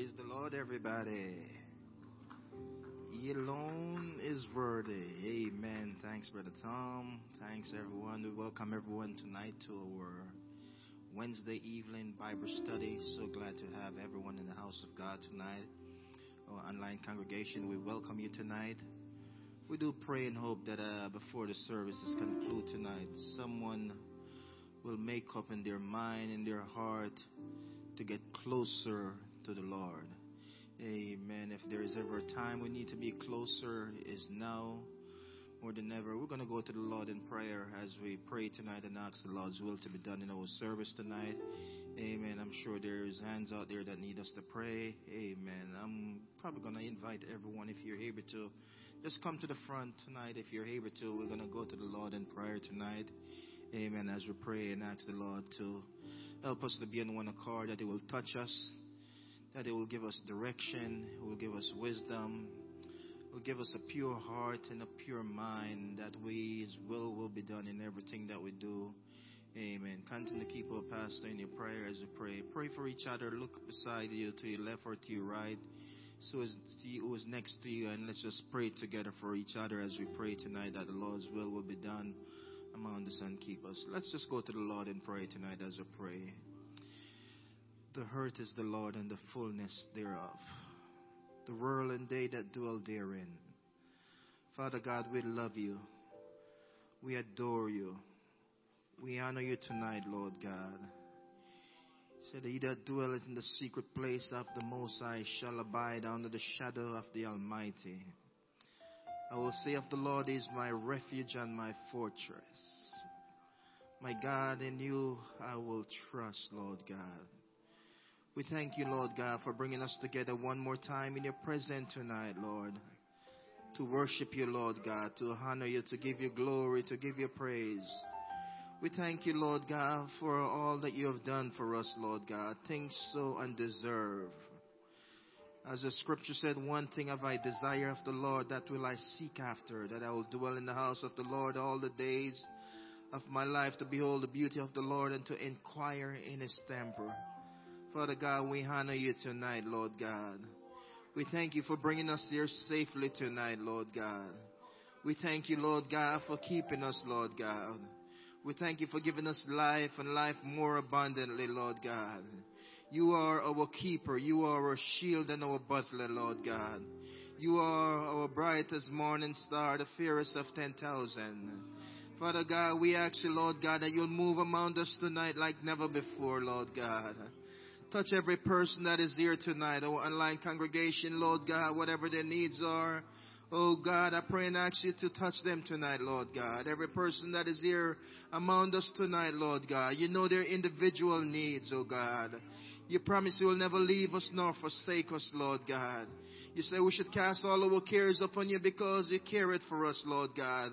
Lord, everybody. He alone is worthy. Amen. Thanks, Brother Tom. Thanks, everyone. We welcome everyone tonight to our Wednesday evening Bible study. So glad to have everyone in the house of God tonight. Our online congregation, we welcome you tonight. We do pray and hope that uh, before the services conclude tonight, someone will make up in their mind and their heart to get closer to the Lord. Amen. If there is ever a time we need to be closer, is now more than ever. We're going to go to the Lord in prayer as we pray tonight and ask the Lord's will to be done in our service tonight. Amen. I'm sure there's hands out there that need us to pray. Amen. I'm probably going to invite everyone, if you're able to, just come to the front tonight. If you're able to, we're going to go to the Lord in prayer tonight. Amen. As we pray and ask the Lord to help us to be in one accord, that He will touch us, that He will give us direction, He will give us wisdom, will give us a pure heart and a pure mind, that we, His will will be done in everything that we do. Amen. Continue to keep our pastor in your prayer as we pray. Pray for each other. Look beside you, to your left or to your right. So as see who is next to you, and let's just pray together for each other as we pray tonight that the Lord's will will be done among us and keep us. Let's just go to the Lord and pray tonight as we pray. The earth is the Lord and the fullness thereof, the world and they that dwell therein. Father God, we love you. We adore you. We honor you tonight, Lord God. Said he that dwelleth in the secret place of the Most High shall abide under the shadow of the Almighty. I will say of the Lord is my refuge and my fortress. My God, in you I will trust, Lord God. We thank you, Lord God, for bringing us together one more time in your presence tonight, Lord. To worship you, Lord God, to honor you, to give you glory, to give you praise. We thank you, Lord God, for all that you have done for us, Lord God. Things so undeserved. As the scripture said, one thing have I desire of the Lord, that will I seek after, that I will dwell in the house of the Lord all the days of my life, to behold the beauty of the Lord and to inquire in his temple. Father God, we honor you tonight, Lord God. We thank you for bringing us here safely tonight, Lord God. We thank you, Lord God, for keeping us, Lord God. We thank you for giving us life and life more abundantly, Lord God. You are our keeper. You are our shield and our buckler, Lord God. You are our brightest morning star, the fairest of 10,000. Father God, we ask you, Lord God, that you'll move among us tonight like never before, Lord God. Touch every person that is here tonight, oh, our online congregation, Lord God, whatever their needs are. Oh God, I pray and ask you to touch them tonight, Lord God. Every person that is here among us tonight, Lord God. You know their individual needs, oh God. You promise you will never leave us nor forsake us, Lord God. You say we should cast all our cares upon you because you care it for us, Lord God.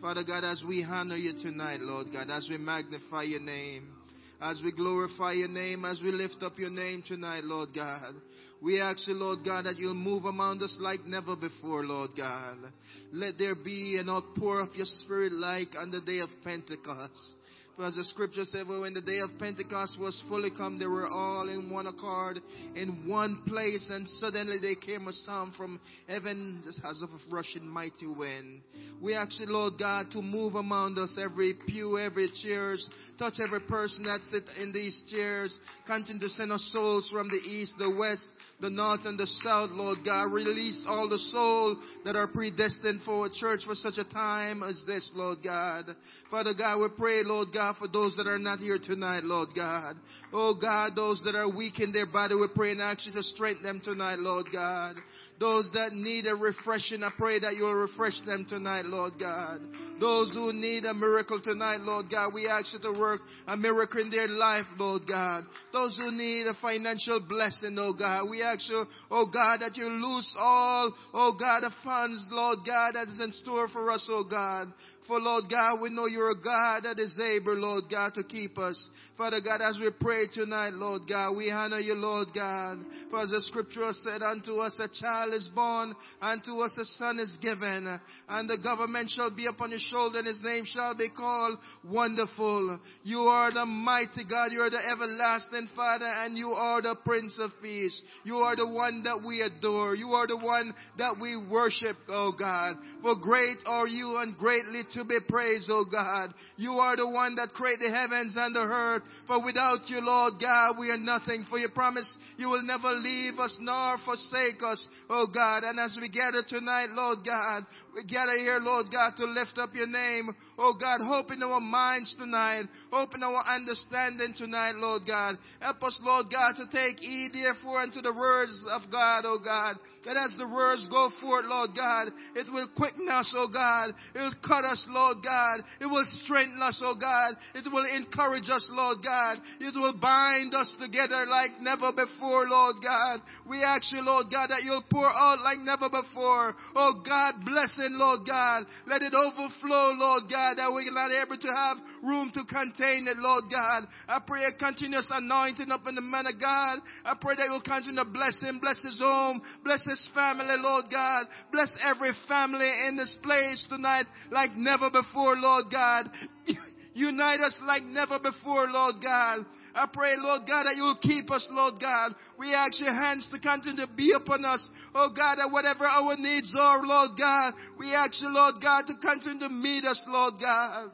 Father God, as we honor you tonight, Lord God, as we magnify your name, as we glorify your name, as we lift up your name tonight, Lord God. We ask you, Lord God, that you'll move among us like never before, Lord God. Let there be an outpour of your spirit like on the day of Pentecost. As the scripture said, well, when the day of Pentecost was fully come, they were all in one accord, in one place, and suddenly there came a sound from heaven, just as of a rushing mighty wind. We ask you, Lord God, to move among us every pew, every chairs, touch every person that sit in these chairs, continue to send us souls from the east, the west, the north and the south, Lord God. Release all the soul that are predestined for a church for such a time as this, Lord God. Father God, we pray, Lord God, for those that are not here tonight, Lord God. Oh God, those that are weak in their body, we pray and ask you to strengthen them tonight, Lord God. Those that need a refreshing, I pray that you'll refresh them tonight, Lord God. Those who need a miracle tonight, Lord God, we ask you to work a miracle in their life, Lord God. Those who need a financial blessing, oh God, we ask you, oh God, that you loose all, oh God, the funds, Lord God, that is in store for us, oh God. For Lord God, we know you're a God that is able, Lord God, to keep us. Father God, as we pray tonight, Lord God, we honor you, Lord God. For as the scripture said unto us, a child child is born, and to us a son is given, and the government shall be upon his shoulder, and his name shall be called Wonderful. You are the mighty God, you are the everlasting Father, and you are the Prince of Peace. You are the one that we adore. You are the one that we worship, oh God. For great are you and greatly to be praised, oh God. You are the one that created the heavens and the earth. For without you, Lord God, we are nothing. For you promise you will never leave us nor forsake us, oh God. And as we gather tonight, Lord God, we gather here, Lord God, to lift up your name. Oh God, open our minds tonight. Open our understanding tonight, Lord God. Help us, Lord God, to take heed, therefore, unto the words of God, oh God. That as the words go forth, Lord God, it will quicken us, oh God. It will cut us, Lord God. It will strengthen us, oh God. It will encourage us, Lord God. It will bind us together like never before, Lord God. We ask you, Lord God, that you'll pour out oh, like never before. Oh God, blessing, Lord God. Let it overflow, Lord God, that we're not able to have room to contain it, Lord God. I pray a continuous anointing upon the man of God. I pray that you'll continue to bless him, bless his home, bless his family, Lord God. Bless every family in this place tonight like never before, Lord God. Unite us like never before, Lord God. I pray, Lord God, that you will keep us, Lord God. We ask your hands to continue to be upon us. Oh God, that whatever our needs are, Lord God, we ask you, Lord God, to continue to meet us, Lord God.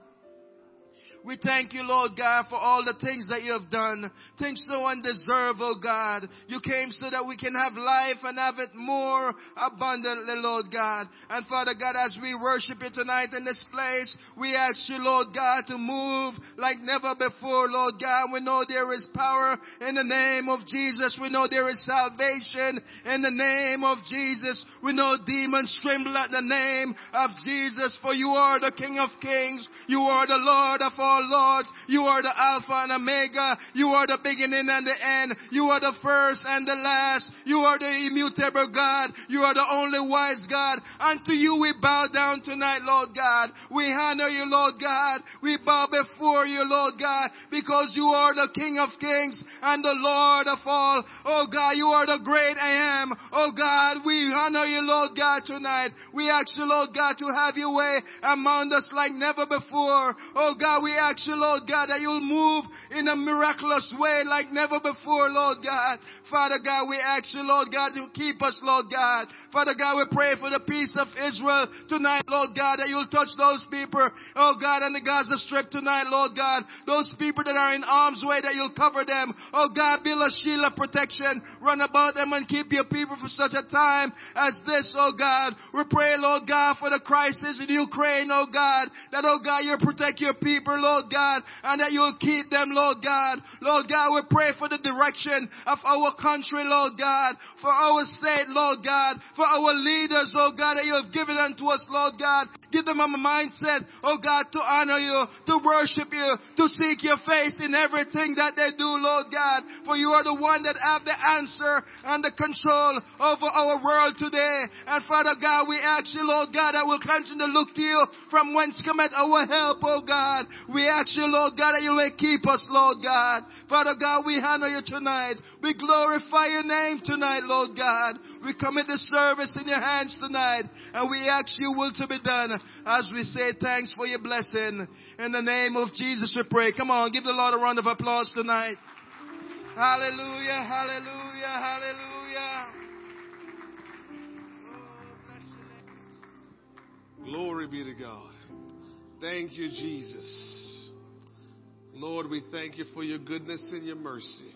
We thank you, Lord God, for all the things that you have done. Things no one deserve, oh God. You came so that we can have life and have it more abundantly, Lord God. And Father God, as we worship you tonight in this place, we ask you, Lord God, to move like never before, Lord God. We know there is power in the name of Jesus. We know there is salvation in the name of Jesus. We know demons tremble at the name of Jesus, for you are the King of kings. You are the Lord of all our Lord. You are the Alpha and Omega. You are the beginning and the end. You are the first and the last. You are the immutable God. You are the only wise God. Unto you we bow down tonight, Lord God. We honor you, Lord God. We bow before you, Lord God, because you are the King of kings and the Lord of all. Oh God, you are the great I am. Oh God, we honor you, Lord God, tonight. We ask you, Lord God, to have your way among us like never before. Oh God, we you, Lord God, that you'll move in a miraculous way like never before, Lord God. Father God, we ask you, Lord God, to keep us, Lord God. Father God, we pray for the peace of Israel tonight, Lord God, that you'll touch those people, oh God, on the Gaza Strip tonight, Lord God. Those people that are in arm's way, that you'll cover them. Oh God, build a shield of protection, run about them and keep your people for such a time as this, oh God. We pray, Lord God, for the crisis in Ukraine, oh God, that, oh God, you protect your people, Lord Lord God, and that you'll keep them, Lord God. Lord God, we pray for the direction of our country, Lord God, for our state, Lord God, for our leaders, oh God, that you have given unto us, Lord God. Give them a mindset, oh God, to honor you, to worship you, to seek your face in everything that they do, Lord God. For you are the one that have the answer and the control over our world today. And Father God, we ask you, Lord God, that we'll continue to look to you from whence cometh our help, oh God. We ask you, Lord God, that you may keep us, Lord God. Father God, we honor you tonight. We glorify your name tonight, Lord God. We commit the service in your hands tonight, and we ask you will to be done as we say thanks for your blessing. In the name of Jesus we pray. Come on, give the Lord a round of applause tonight. Hallelujah, hallelujah, hallelujah. Glory be to God. Thank you, Jesus. Lord, we thank you for your goodness and your mercy.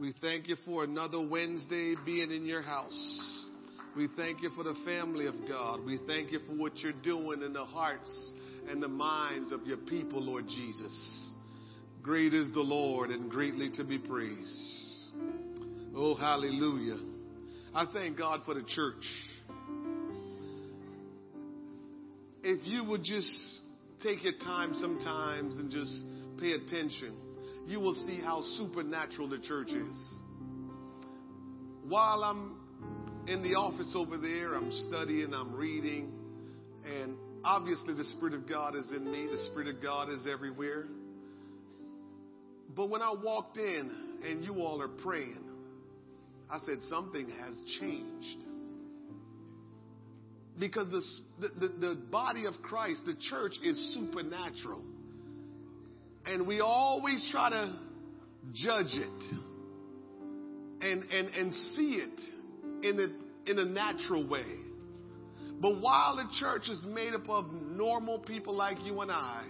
We thank you for another Wednesday being in your house. We thank you for the family of God. We thank you for what you're doing in the hearts and the minds of your people, Lord Jesus. Great is the Lord and greatly to be praised. Oh, hallelujah. I thank God for the church. If you would just take your time sometimes and just pay attention, you will see how supernatural the church is. While I'm in the office over there, I'm studying, I'm reading, and obviously the Spirit of God is in me, the Spirit of God is everywhere. But when I walked in and you all are praying, I said, something has changed. because the, the, the body of Christ, the church, is supernatural. And we always try to judge it and, and, and see it in a, in a natural way. But while the church is made up of normal people like you and I,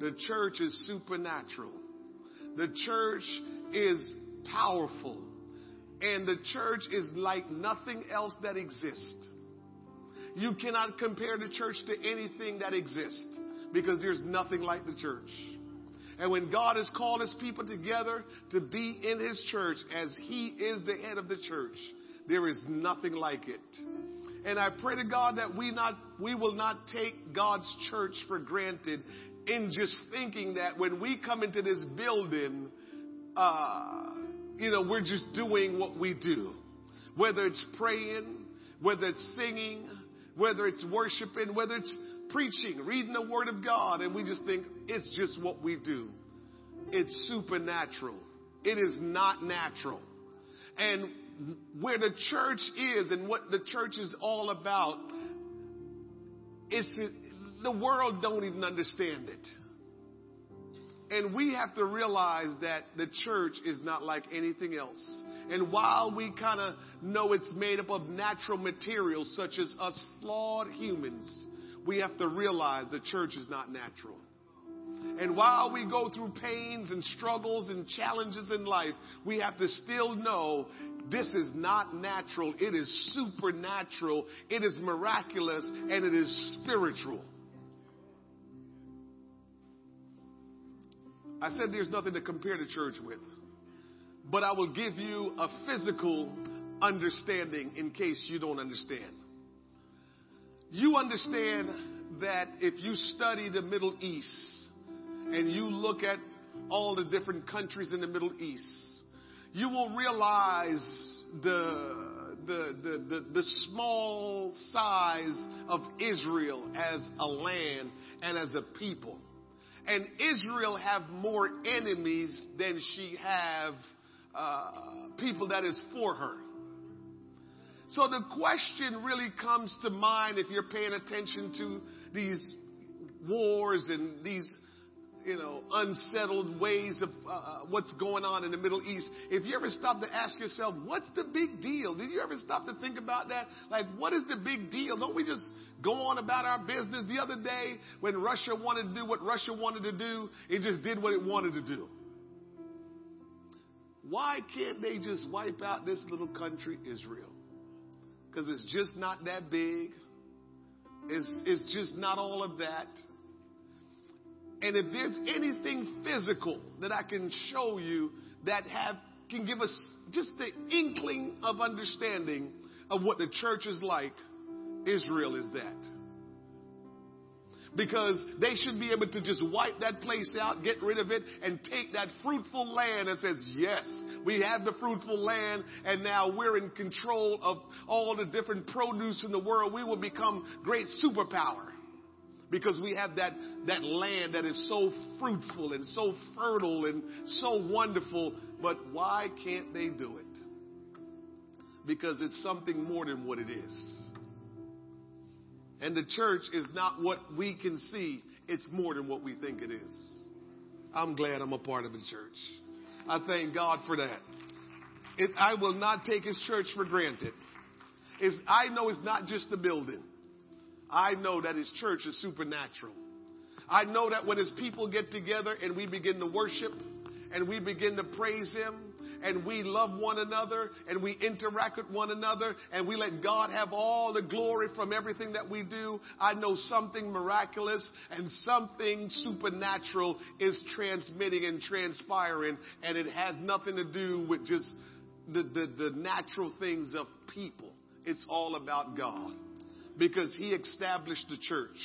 the church is supernatural. The church is powerful. And the church is like nothing else that exists. You cannot compare the church to anything that exists because there's nothing like the church. And when God has called his people together to be in his church as he is the head of the church, there is nothing like it. And I pray to God that we not we will not take God's church for granted in just thinking that when we come into this building, uh, you know, we're just doing what we do. Whether it's praying, whether it's singing, whether it's worshiping, whether it's preaching, reading the Word of God, and we just think it's just what we do. It's supernatural. It is not natural. And where the church is and what the church is all about, it's the world don't even understand it. And we have to realize that the church is not like anything else. And while we kind of know it's made up of natural materials such as us flawed humans, we have to realize the church is not natural. And while we go through pains and struggles and challenges in life, we have to still know this is not natural. It is supernatural. It is miraculous and it is spiritual. I said there's nothing to compare the church with, but I will give you a physical understanding in case you don't understand. You understand that if you study the Middle East and you look at all the different countries in the Middle East, you will realize the the, the, the, the, small size of Israel as a land and as a people. And Israel have more enemies than she have uh, people that is for her. So the question really comes to mind if you're paying attention to these wars and these you know, unsettled ways of uh, uh, what's going on in the Middle East. If you ever stop to ask yourself, what's the big deal? Did you ever stop to think about that? Like, what is the big deal? Don't we just go on about our business? The other day, when Russia wanted to do what Russia wanted to do, it just did what it wanted to do. Why can't they just wipe out this little country, Israel? Because it's just not that big. It's, it's just not all of that. And if there's anything physical that I can show you that have can give us just the inkling of understanding of what the church is like, Israel is that. Because they should be able to just wipe that place out, get rid of it, and take that fruitful land and says, yes, we have the fruitful land, and now we're in control of all the different produce in the world. We will become great superpower because we have that, that land that is so fruitful and so fertile and so wonderful. But why can't they do it? Because it's something more than what it is. And the church is not what we can see, it's more than what we think it is. I'm glad I'm a part of the church. I thank God for that. It, I will not take his church for granted. It's, I know it's not just the building. I know that his church is supernatural. I know that when his people get together and we begin to worship and we begin to praise him and we love one another and we interact with one another and we let God have all the glory from everything that we do, I know something miraculous and something supernatural is transmitting and transpiring and it has nothing to do with just the, the, the natural things of people. It's all about God because he established the church.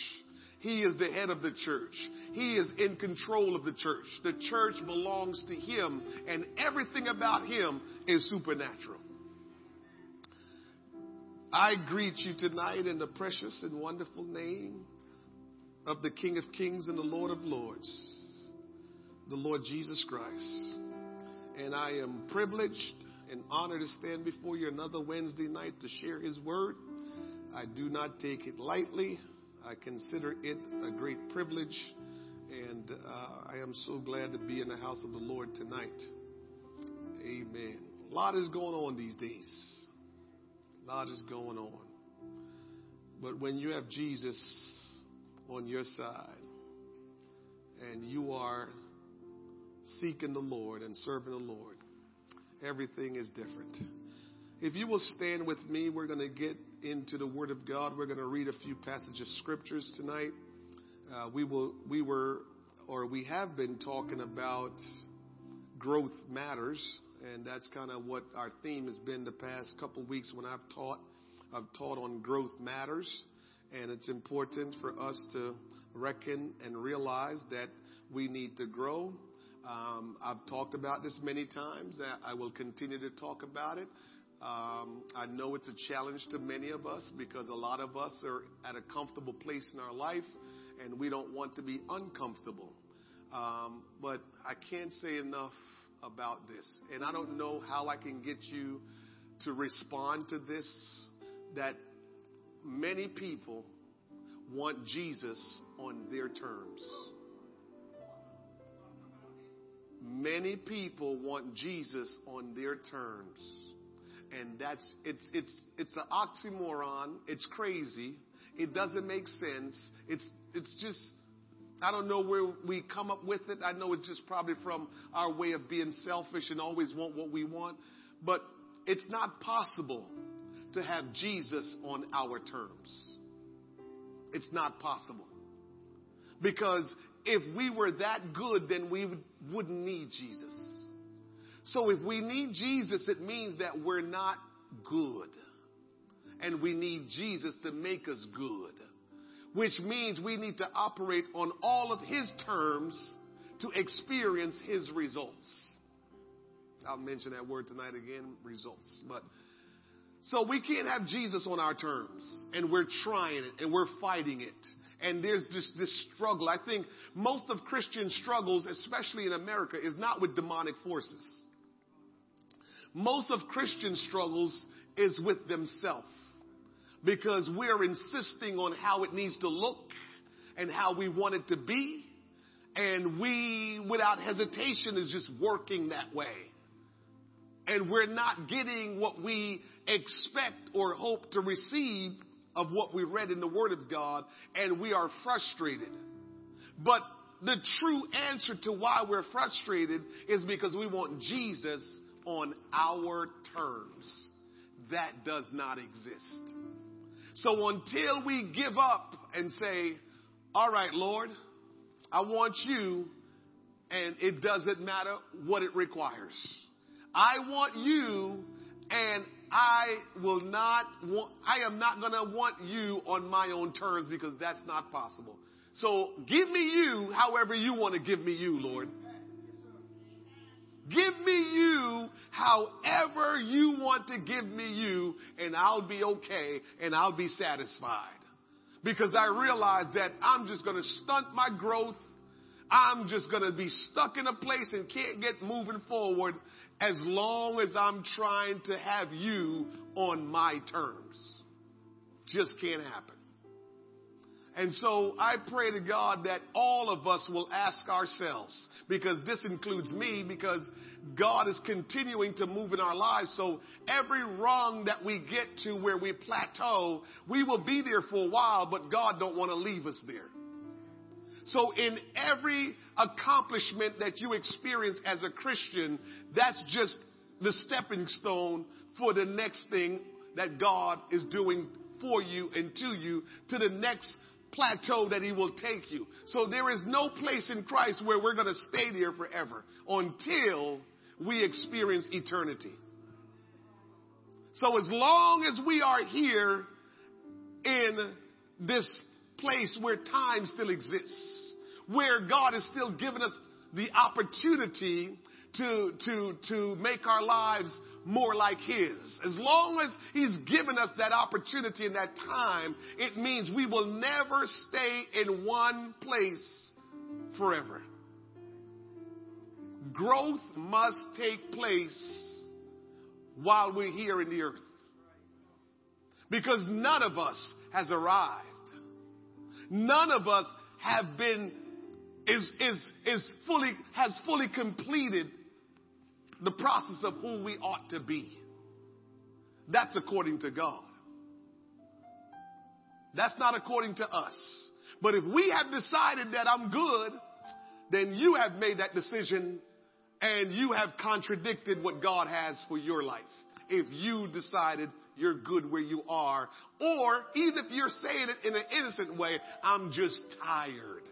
He is the head of the church. He is in control of the church. The church belongs to him and everything about him is supernatural. I greet you tonight in the precious and wonderful name of the King of Kings and the Lord of Lords, the Lord Jesus Christ. And I am privileged and honored to stand before you another Wednesday night to share his word I do not take it lightly. I consider it a great privilege, and uh, I am so glad to be in the house of the Lord tonight. Amen. A lot is going on these days. A lot is going on. But when you have Jesus on your side and you are seeking the Lord and serving the Lord, everything is different. If you will stand with me, we're going to get into the Word of God. We're going to read a few passages of scriptures tonight. Uh, we will, we were, or we have been talking about growth matters, and that's kind of what our theme has been the past couple weeks when I've taught. I've taught on growth matters, and it's important for us to reckon and realize that we need to grow. Um, I've talked about this many times. I will continue to talk about it. Um, I know it's a challenge to many of us because a lot of us are at a comfortable place in our life and we don't want to be uncomfortable. Um, but I can't say enough about this. And I don't know how I can get you to respond to this that many people want Jesus on their terms. Many people want Jesus on their terms and that's it's it's it's an oxymoron. It's crazy. It doesn't make sense. It's it's just I don't know where we come up with it. I know it's just probably from our way of being selfish and always want what we want. But it's not possible to have Jesus on our terms. It's not possible. Because if we were that good, then we wouldn't need Jesus. So if we need Jesus, it means that we're not good. And we need Jesus to make us good. Which means we need to operate on all of His terms to experience His results. I'll mention that word tonight again, results. But so we can't have Jesus on our terms, and we're trying it, and we're fighting it, and there's just this struggle. I think most of Christian struggles, especially in America, is not with demonic forces. Most of Christian struggles is with themselves because we're insisting on how it needs to look and how we want it to be. And we, without hesitation, is just working that way. And we're not getting what we expect or hope to receive of what we read in the Word of God, and we are frustrated. But the true answer to why we're frustrated is because we want Jesus on our terms. That does not exist. So until we give up and say, all right, Lord, I want you, and it doesn't matter what it requires. I want you, and I will not want, I am not going to want you on my own terms because that's not possible. So give me you however you want to give me you, Lord. Give me you however you want to give me you, and I'll be okay and I'll be satisfied. Because I realize that I'm just going to stunt my growth. I'm just going to be stuck in a place and can't get moving forward as long as I'm trying to have you on my terms. Just can't happen. And so I pray to God that all of us will ask ourselves, because this includes me, because God is continuing to move in our lives. So every rung that we get to where we plateau, we will be there for a while, but God don't want to leave us there. So in every accomplishment that you experience as a Christian, that's just the stepping stone for the next thing that God is doing for you and to you to the next plateau that he will take you. So there is no place in Christ where we're going to stay there forever until we experience eternity. So as long as we are here in this place where time still exists, where God is still giving us the opportunity to, to, to make our lives more like His. As long as He's given us that opportunity and that time, it means we will never stay in one place forever. Growth must take place while we're here in the earth. Because none of us has arrived. None of us have been, is, is, is fully, has fully completed the process of who we ought to be. That's according to God. That's not according to us. But if we have decided that I'm good, then you have made that decision and you have contradicted what God has for your life. If you decided you're good where you are, or even if you're saying it in an innocent way, I'm just tired.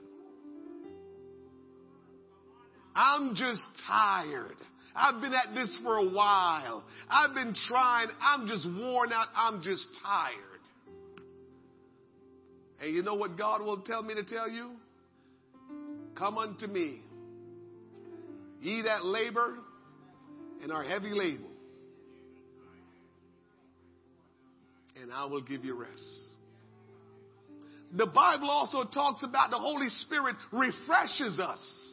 I'm just tired. I've been at this for a while. I've been trying. I'm just worn out. I'm just tired. And you know what God will tell me to tell you? Come unto me, ye that labor and are heavy laden, and I will give you rest. The Bible also talks about the Holy Spirit refreshes us.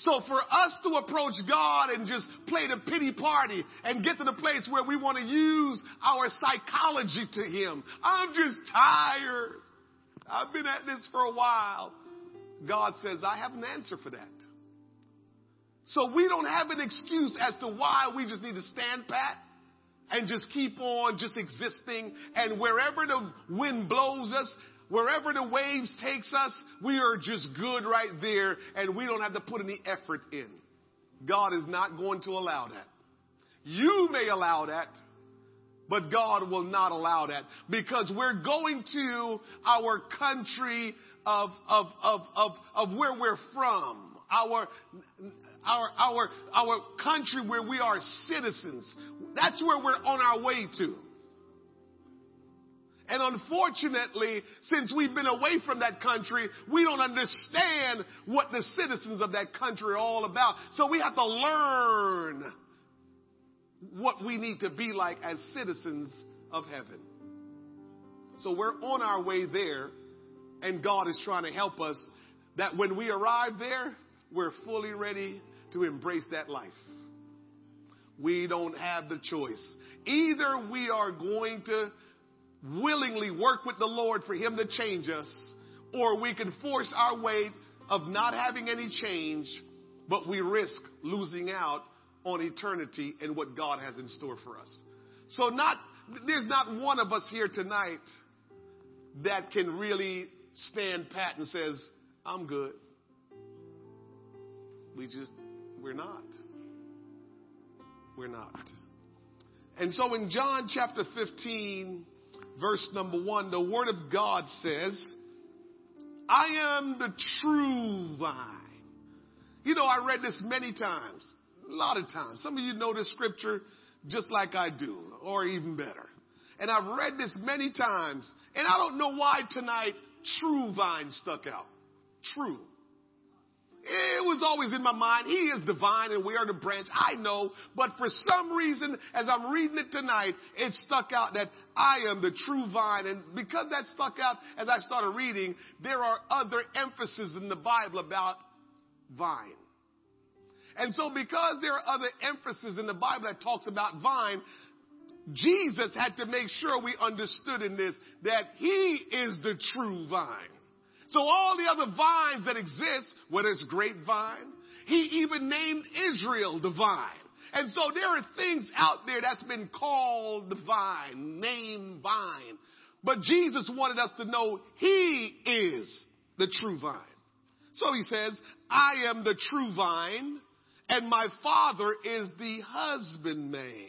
So for us to approach God and just play the pity party and get to the place where we want to use our psychology to Him, I'm just tired. I've been at this for a while. God says, I have an answer for that. So we don't have an excuse as to why we just need to stand pat and just keep on just existing. And wherever the wind blows us, wherever the waves takes us, we are just good right there and we don't have to put any effort in. God is not going to allow that. You may allow that, but God will not allow that because we're going to our country of, of, of, of, of where we're from, our, our, our, our country where we are citizens. That's where we're on our way to. And unfortunately, since we've been away from that country, we don't understand what the citizens of that country are all about. So we have to learn what we need to be like as citizens of heaven. So we're on our way there, and God is trying to help us that when we arrive there, we're fully ready to embrace that life. We don't have the choice. Either we are going to willingly work with the Lord for Him to change us, or we can force our way of not having any change, but we risk losing out on eternity and what God has in store for us. So not, there's not one of us here tonight that can really stand pat and says, I'm good. We just, we're not. We're not. And so in John chapter 15, verse number one, the word of God says, I am the true vine. You know, I read this many times, a lot of times. Some of you know this scripture just like I do, or even better. And I've read this many times, and I don't know why tonight true vine stuck out. True. It was always in my mind. He is divine and we are the branch. I know. But for some reason, as I'm reading it tonight, it stuck out that I am the true vine. And because that stuck out as I started reading, there are other emphases in the Bible about vine. And so because there are other emphases in the Bible that talks about vine, Jesus had to make sure we understood in this that he is the true vine. So all the other vines that exist, whether it's grapevine, he even named Israel the vine. And so there are things out there that's been called the vine, named vine. But Jesus wanted us to know he is the true vine. So he says, I am the true vine and my father is the husbandman.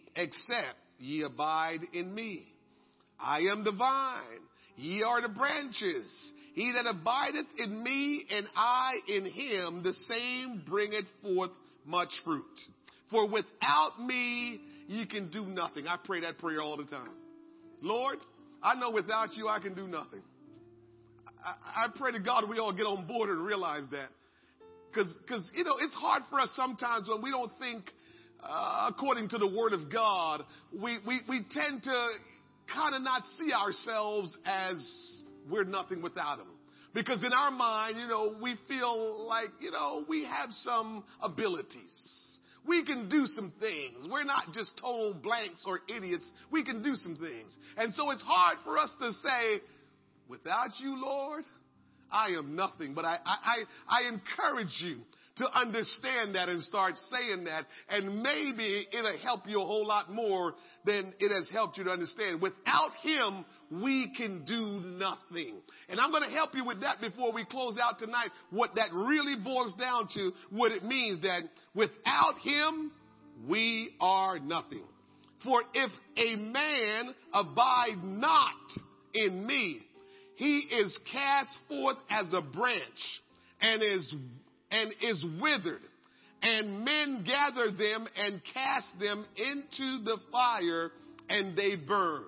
except ye abide in me. I am the vine, ye are the branches. He that abideth in me and I in him, the same bringeth forth much fruit. For without me, ye can do nothing. I pray that prayer all the time. Lord, I know without you I can do nothing. I, I pray to God we all get on board and realize that. Because, because, you know, it's hard for us sometimes when we don't think uh, according to the Word of God. We, we, we tend to kind of not see ourselves as we're nothing without Him. Because in our mind, you know, we feel like, you know, we have some abilities. We can do some things. We're not just total blanks or idiots. We can do some things. And so it's hard for us to say, without you, Lord, I am nothing. But I, I, I encourage you to understand that and start saying that. And maybe it'll help you a whole lot more than it has helped you to understand. Without Him, we can do nothing. And I'm going to help you with that before we close out tonight. What that really boils down to, what it means that without Him, we are nothing. For if a man abide not in me, he is cast forth as a branch and is, and is withered. And men gather them and cast them into the fire and they burn.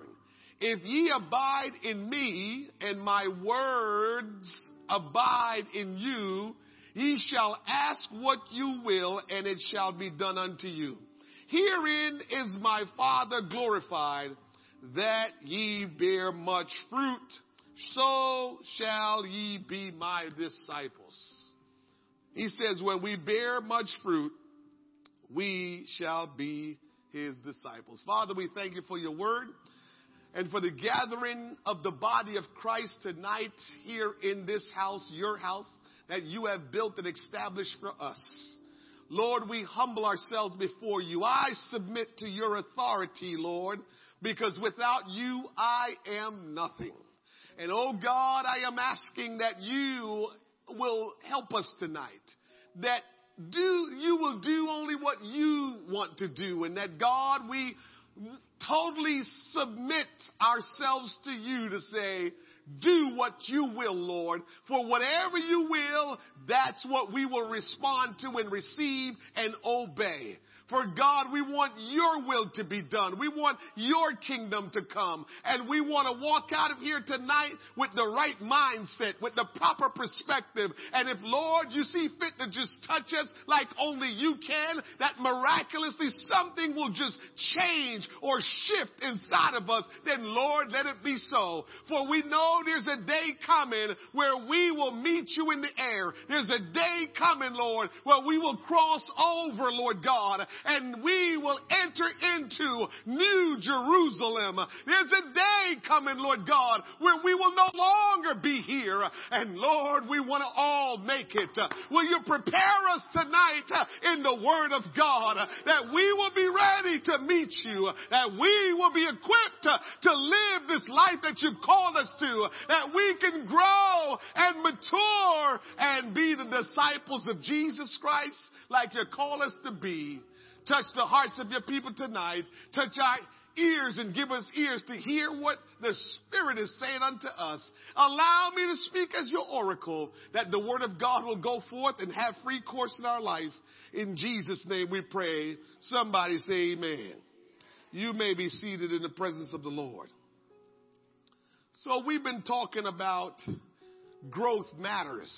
If ye abide in me and my words abide in you, ye shall ask what you will and it shall be done unto you. Herein is my Father glorified that ye bear much fruit so shall ye be my disciples. He says, when we bear much fruit, we shall be his disciples. Father, we thank you for your word and for the gathering of the body of Christ tonight here in this house, your house, that you have built and established for us. Lord, we humble ourselves before you. I submit to your authority, Lord, because without you, I am nothing. And oh God, I am asking that you will help us tonight. That do, you will do only what you want to do and that God, we totally submit ourselves to you to say, do what you will, Lord. For whatever you will, that's what we will respond to and receive and obey. For God, we want your will to be done. We want your kingdom to come. And we want to walk out of here tonight with the right mindset, with the proper perspective. And if Lord, you see fit to just touch us like only you can, that miraculously something will just change or shift inside of us, then Lord, let it be so. For we know there's a day coming where we will meet you in the air. There's a day coming, Lord, where we will cross over, Lord God, and we will enter into New Jerusalem. There's a day coming, Lord God, where we will no longer be here. And Lord, we want to all make it. Will you prepare us tonight in the Word of God that we will be ready to meet you, that we will be equipped to live this life that you've called us to, that we can grow and mature and be the disciples of Jesus Christ like you call us to be. Touch the hearts of your people tonight. Touch our ears and give us ears to hear what the Spirit is saying unto us. Allow me to speak as your oracle that the word of God will go forth and have free course in our life. In Jesus' name we pray. Somebody say amen. You may be seated in the presence of the Lord. So we've been talking about growth matters.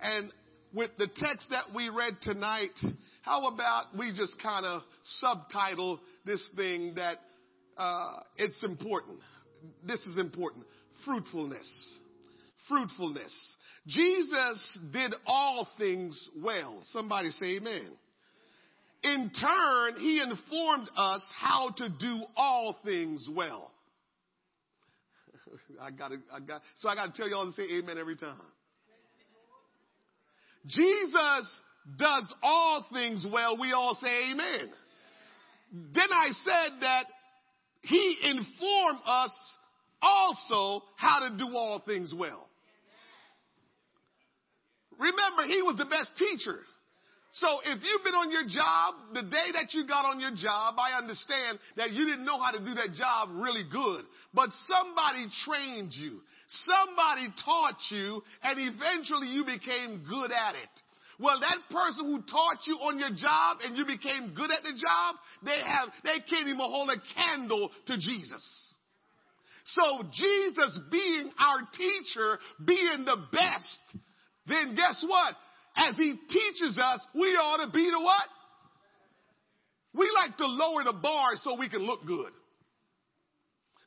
And with the text that we read tonight, how about we just kind of subtitle this thing that uh, it's important. This is important. Fruitfulness. Fruitfulness. Jesus did all things well. Somebody say amen. In turn, he informed us how to do all things well. I got I got so I got to tell y'all to say amen every time. Jesus does all things well. We all say amen. Then I said that he informed us also how to do all things well. Remember, he was the best teacher. So if you've been on your job, the day that you got on your job, I understand that you didn't know how to do that job really good. But somebody trained you. Somebody taught you and eventually you became good at it. Well, that person who taught you on your job and you became good at the job, they have, they can't even hold a candle to Jesus. So Jesus being our teacher, being the best, then guess what? As he teaches us, we ought to be the what? We like to lower the bar so we can look good.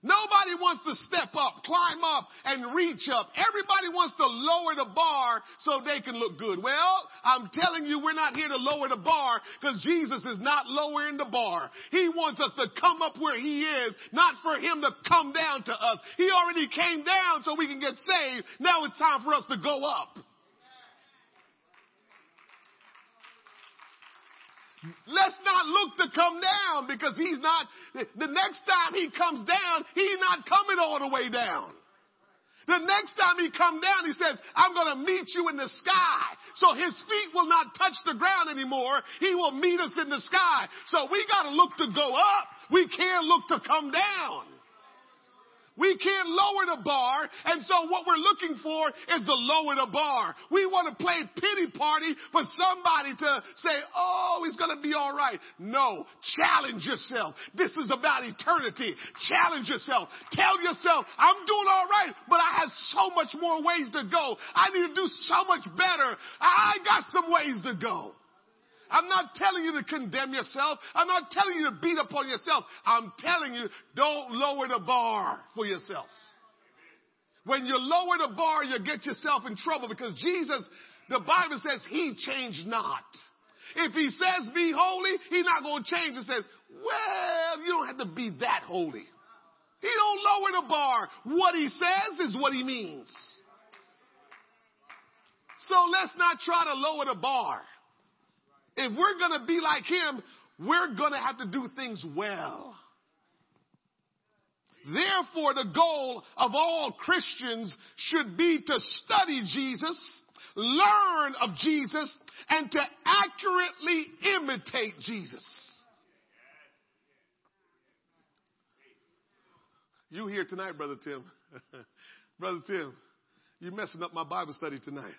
Nobody wants to step up, climb up, and reach up. Everybody wants to lower the bar so they can look good. Well, I'm telling you, we're not here to lower the bar because Jesus is not lowering the bar. He wants us to come up where He is, not for Him to come down to us. He already came down so we can get saved. Now it's time for us to go up. Let's not look to come down because he's not, the next time he comes down, he's not coming all the way down. The next time he come down, he says, I'm going to meet you in the sky. So his feet will not touch the ground anymore. He will meet us in the sky. So we got to look to go up. We can't look to come down. We can't lower the bar, and so what we're looking for is to lower the bar. We want to play pity party for somebody to say, oh, he's going to be all right. No, challenge yourself. This is about eternity. Challenge yourself. Tell yourself, I'm doing all right, but I have so much more ways to go. I need to do so much better. I got some ways to go. I'm not telling you to condemn yourself. I'm not telling you to beat upon yourself. I'm telling you, don't lower the bar for yourself. When you lower the bar, you get yourself in trouble because Jesus, the Bible says he changed not. If he says be holy, he's not going to change. It says, well, you don't have to be that holy. He don't lower the bar. What he says is what he means. So let's not try to lower the bar. If we're going to be like him, we're going to have to do things well. Therefore, the goal of all Christians should be to study Jesus, learn of Jesus, and to accurately imitate Jesus. You here tonight, Brother Tim. Brother Tim, you're messing up my Bible study tonight.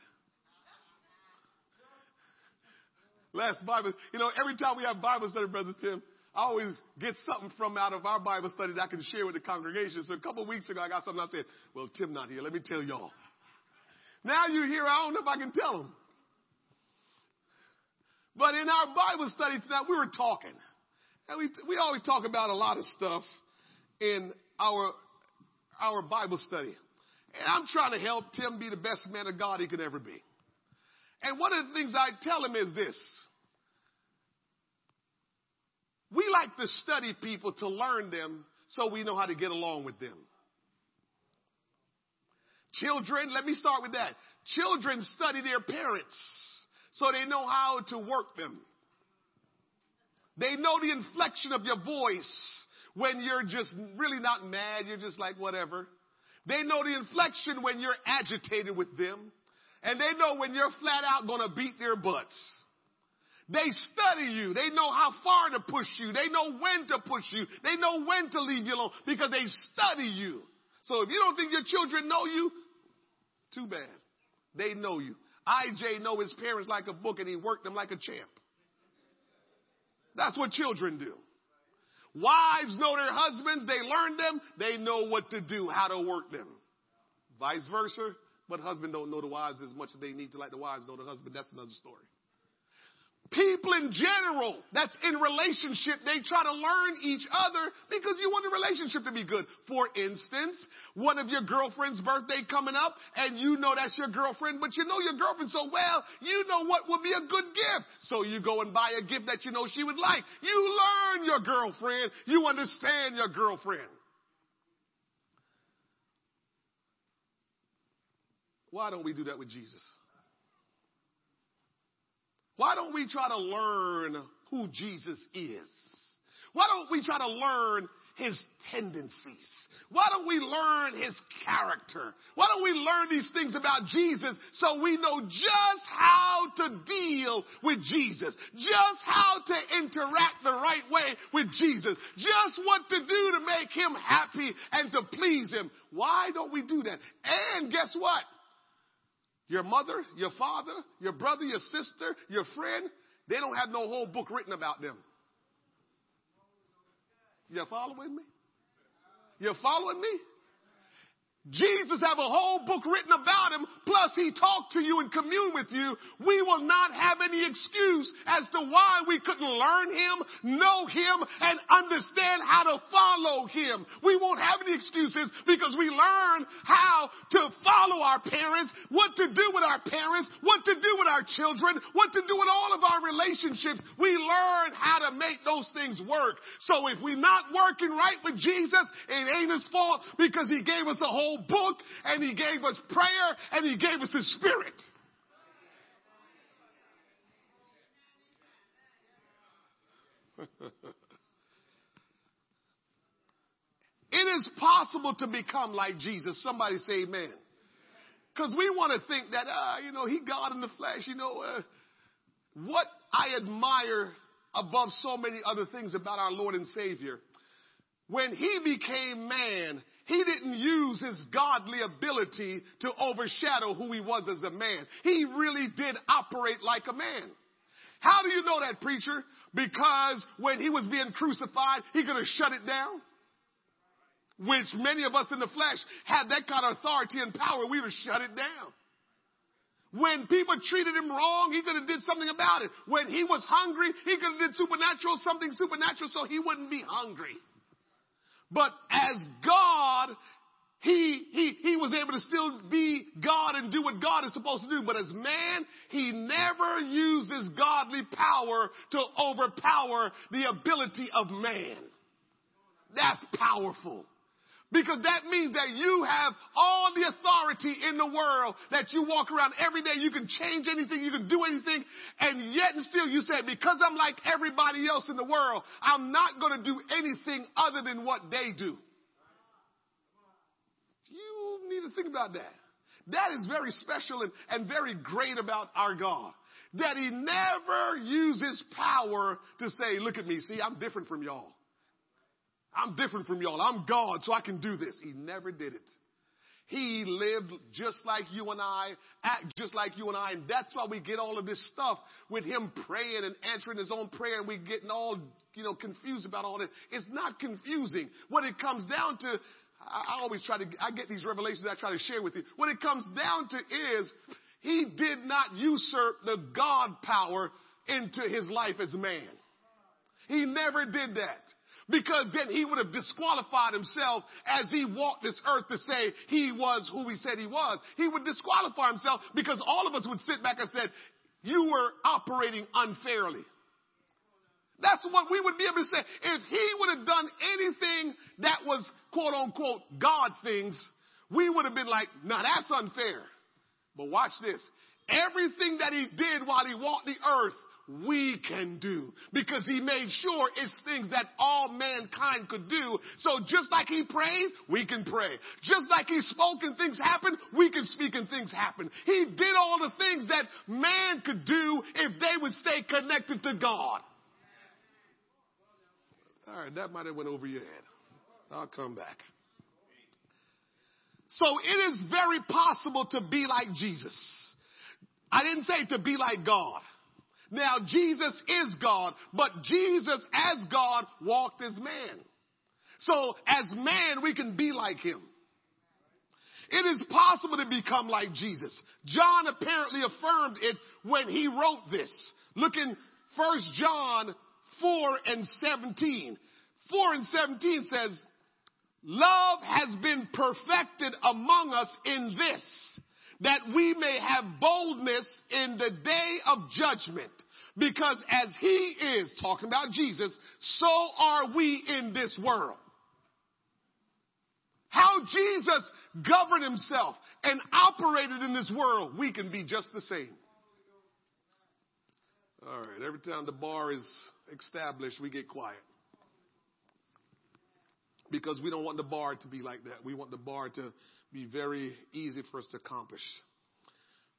Last Bible, you know, every time we have Bible study, Brother Tim, I always get something from out of our Bible study that I can share with the congregation. So a couple of weeks ago, I got something I said, well, Tim not here. Let me tell y'all. Now you're here. I don't know if I can tell them. But in our Bible study tonight, we were talking. And we, we always talk about a lot of stuff in our, our Bible study. And I'm trying to help Tim be the best man of God he could ever be. And one of the things I tell him is this. We like to study people to learn them so we know how to get along with them. Children, let me start with that. Children study their parents so they know how to work them. They know the inflection of your voice when you're just really not mad, you're just like whatever. They know the inflection when you're agitated with them. And they know when you're flat out to beat their butts. They study you. They know how far to push you. They know when to push you. They know when to leave you alone because they study you. So if you don't think your children know you, too bad. They know you. IJ know his parents like a book and he worked them like a champ. That's what children do. Wives know their husbands. They learn them. They know what to do, how to work them. Vice versa. But husband don't know the wives as much as they need to like the wives know the husband. That's another story. People in general that's in relationship, they try to learn each other because you want the relationship to be good. For instance, one of your girlfriend's birthday coming up and you know that's your girlfriend, but you know your girlfriend so well, you know what would be a good gift. So you go and buy a gift that you know she would like. You learn your girlfriend. You understand your girlfriend. Why don't we do that with Jesus? Why don't we try to learn who Jesus is? Why don't we try to learn his tendencies? Why don't we learn his character? Why don't we learn these things about Jesus so we know just how to deal with Jesus, just how to interact the right way with Jesus, just what to do to make him happy and to please him? Why don't we do that? And guess what? Your mother, your father, your brother, your sister, your friend, they don't have no whole book written about them. You following me? You following me? Jesus have a whole book written about him, plus he talked to you and commune with you, we will not have any excuse as to why we couldn't learn him, know him, and understand how to follow him. We won't have any excuses because we learn how to follow our parents, what to do with our parents, what to do with our children, what to do with all of our relationships. We learn how to make those things work. So if we're not working right with Jesus, it ain't his fault because he gave us a whole book and he gave us prayer and he gave us his spirit. it is possible to become like Jesus. Somebody say amen. Because we want to think that, uh, you know, he God in the flesh. You know, uh, what I admire above so many other things about our Lord and Savior, when he became man, he didn't use his godly ability to overshadow who he was as a man. He really did operate like a man. How do you know that, preacher? Because when he was being crucified, he could have shut it down. Which many of us in the flesh had that kind of authority and power, we would have shut it down. When people treated him wrong, he could have did something about it. When he was hungry, he could have did supernatural, something supernatural so he wouldn't be hungry. But as God, he, he, he was able to still be God and do what God is supposed to do. But as man, he never used his godly power to overpower the ability of man. That's powerful. Because that means that you have all the authority in the world that you walk around every day. You can change anything. You can do anything. And yet and still you say, because I'm like everybody else in the world, I'm not going to do anything other than what they do. You need to think about that. That is very special and, and very great about our God. That he never uses power to say, look at me. See, I'm different from y'all. I'm different from y'all. I'm God, so I can do this. He never did it. He lived just like you and I, act just like you and I, and that's why we get all of this stuff with him praying and answering his own prayer, and we getting all, you know, confused about all this. It's not confusing. What it comes down to, I, always try to, I get these revelations I try to share with you. What it comes down to is, he did not usurp the God power into his life as man. He never did that because then he would have disqualified himself as he walked this earth to say he was who he said he was. He would disqualify himself because all of us would sit back and said, you were operating unfairly. That's what we would be able to say. If he would have done anything that was quote unquote God things, we would have been like, now that's unfair. But watch this. Everything that he did while he walked the earth we can do because he made sure it's things that all mankind could do. So just like he prayed, we can pray. Just like he spoke and things happen, we can speak and things happen. He did all the things that man could do if they would stay connected to God. All right, that might have went over your head. I'll come back. So it is very possible to be like Jesus. I didn't say to be like God. Now, Jesus is God, but Jesus as God walked as man. So as man, we can be like him. It is possible to become like Jesus. John apparently affirmed it when he wrote this. Look in 1 John 4 and 17. 4 and 17 says, Love has been perfected among us in this, that we may have boldness in the day of judgment. Because as he is, talking about Jesus, so are we in this world. How Jesus governed himself and operated in this world, we can be just the same. All right, every time the bar is established, we get quiet. Because we don't want the bar to be like that. We want the bar to be very easy for us to accomplish.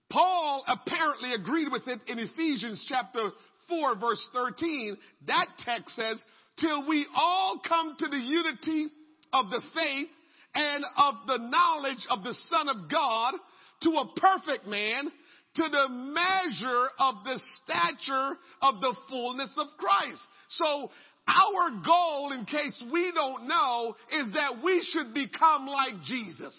Paul apparently agreed with it in Ephesians chapter 4 verse 13. That text says, till we all come to the unity of the faith and of the knowledge of the Son of God to a perfect man, to the measure of the stature of the fullness of Christ. So our goal, in case we don't know, is that we should become like Jesus.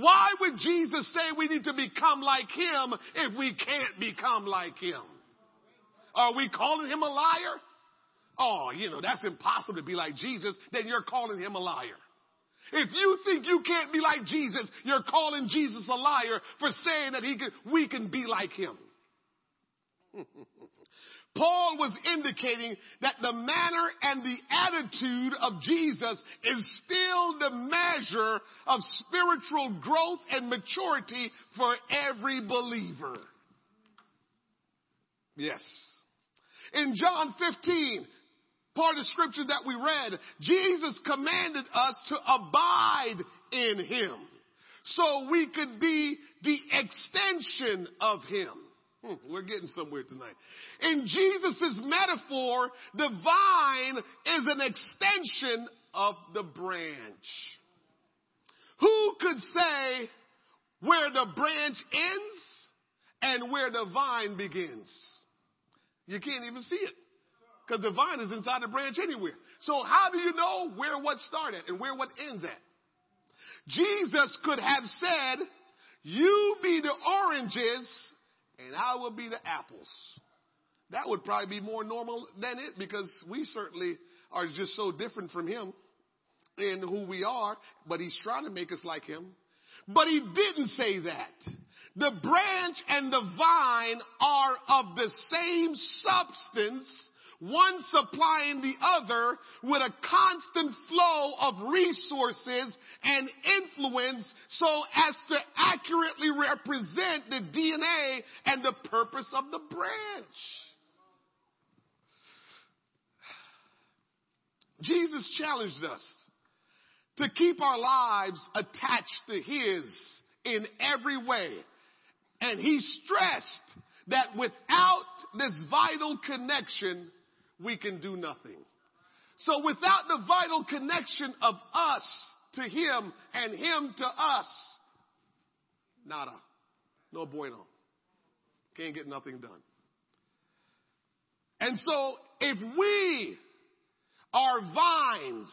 Why would Jesus say we need to become like him if we can't become like him? Are we calling him a liar? Oh, you know, that's impossible to be like Jesus, then you're calling him a liar. If you think you can't be like Jesus, you're calling Jesus a liar for saying that he can, we can be like him. Paul was indicating that the manner and the attitude of Jesus is still the measure of spiritual growth and maturity for every believer. Yes. In John 15, part of the scripture that we read, Jesus commanded us to abide in Him so we could be the extension of Him. Hmm, we're getting somewhere tonight. In Jesus' metaphor, the vine is an extension of the branch. Who could say where the branch ends and where the vine begins? You can't even see it because the vine is inside the branch anywhere. So how do you know where what started and where what ends at? Jesus could have said, you be the oranges and I will be the apples. That would probably be more normal than it because we certainly are just so different from him in who we are, but he's trying to make us like him. But he didn't say that. The branch and the vine are of the same substance one supplying the other with a constant flow of resources and influence so as to accurately represent the DNA and the purpose of the branch. Jesus challenged us to keep our lives attached to His in every way. And He stressed that without this vital connection, we can do nothing. So without the vital connection of us to Him and Him to us, nada. No bueno. Can't get nothing done. And so if we are vines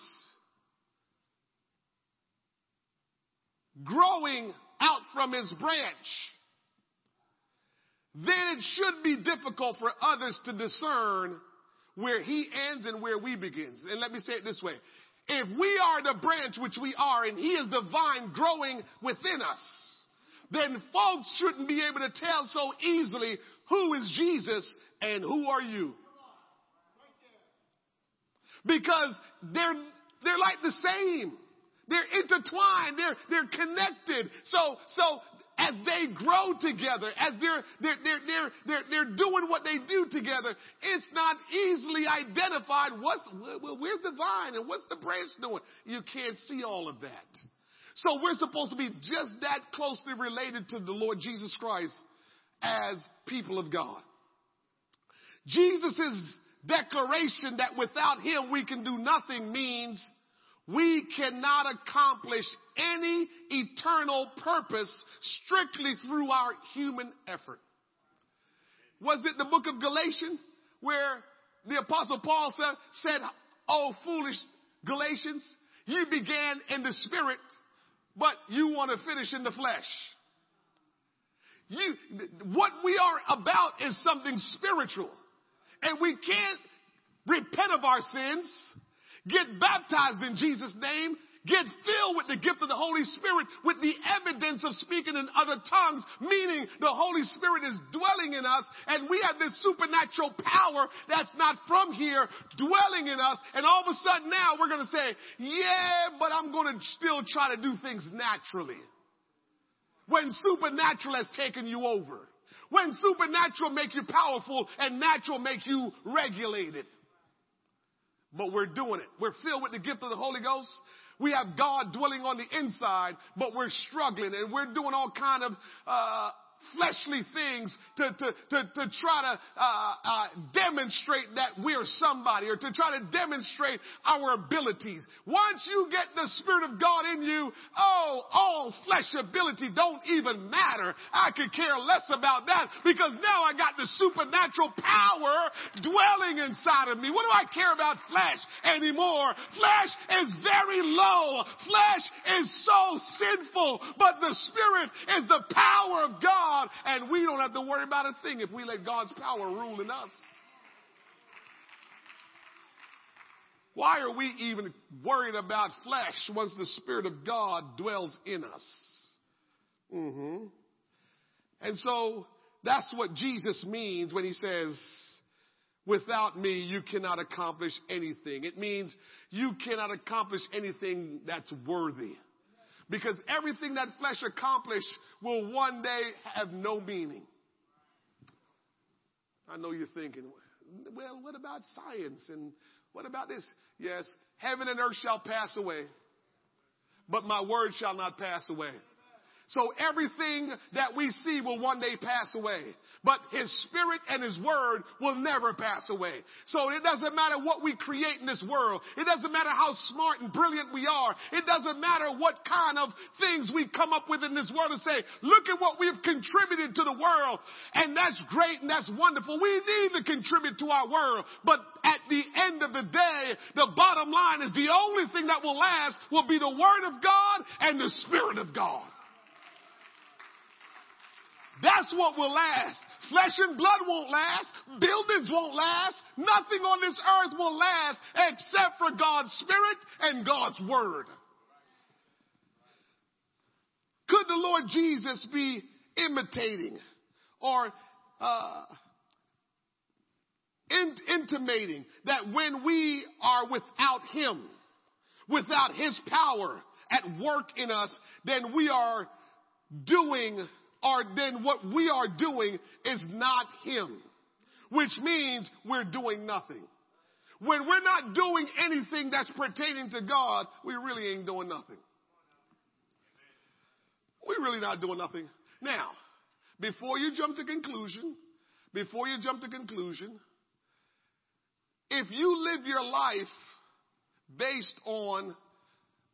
growing out from his branch, then it should be difficult for others to discern where he ends and where we begins. And let me say it this way. If we are the branch which we are and he is the vine growing within us, then folks shouldn't be able to tell so easily who is Jesus and who are you. Because they're, they're like the same. They're intertwined. They're, they're connected. So, so as they grow together, as they're, they're, they're, they're, they're, doing what they do together, it's not easily identified what's, where's the vine and what's the branch doing? You can't see all of that. So we're supposed to be just that closely related to the Lord Jesus Christ as people of God. Jesus' declaration that without him we can do nothing means we cannot accomplish any eternal purpose strictly through our human effort. Was it the book of Galatians where the apostle Paul said, Oh foolish Galatians, you began in the spirit, but you want to finish in the flesh. You, what we are about is something spiritual. And we can't repent of our sins get baptized in Jesus' name, get filled with the gift of the Holy Spirit with the evidence of speaking in other tongues, meaning the Holy Spirit is dwelling in us and we have this supernatural power that's not from here dwelling in us. And all of a sudden now we're going to say, yeah, but I'm going to still try to do things naturally. When supernatural has taken you over. When supernatural make you powerful and natural make you regulated but we're doing it. We're filled with the gift of the Holy Ghost. We have God dwelling on the inside, but we're struggling and we're doing all kind of uh, fleshly things to, to, to, to try to uh, uh, demonstrate that we're somebody or to try to demonstrate our abilities. Once you get the Spirit of God in you, oh, all flesh ability don't even matter. I could care less about that because now I got the supernatural power dwelling inside of me. What do I care about flesh anymore? Flesh is very low. Flesh is so sinful, but the Spirit is the power of God and we don't have to worry about a thing if we let God's power rule in us. Why are we even worried about flesh once the Spirit of God dwells in us? Mm-hmm. And so that's what Jesus means when he says, without me, you cannot accomplish anything. It means you cannot accomplish anything that's worthy. Because everything that flesh accomplished will one day have no meaning. I know you're thinking, well, what about science and what about this? Yes, heaven and earth shall pass away, but my word shall not pass away. So everything that we see will one day pass away. But His Spirit and His Word will never pass away. So it doesn't matter what we create in this world. It doesn't matter how smart and brilliant we are. It doesn't matter what kind of things we come up with in this world to say, look at what we've contributed to the world. And that's great and that's wonderful. We need to contribute to our world. But at the end of the day, the bottom line is the only thing that will last will be the Word of God and the Spirit of God. That's what will last. Flesh and blood won't last. Buildings won't last. Nothing on this earth will last except for God's Spirit and God's Word. Could the Lord Jesus be imitating or uh, in, intimating that when we are without Him, without His power at work in us, then we are doing or then what we are doing is not Him, which means we're doing nothing. When we're not doing anything that's pertaining to God, we really ain't doing nothing. We're really not doing nothing. Now, before you jump to conclusion, before you jump to conclusion, if you live your life based on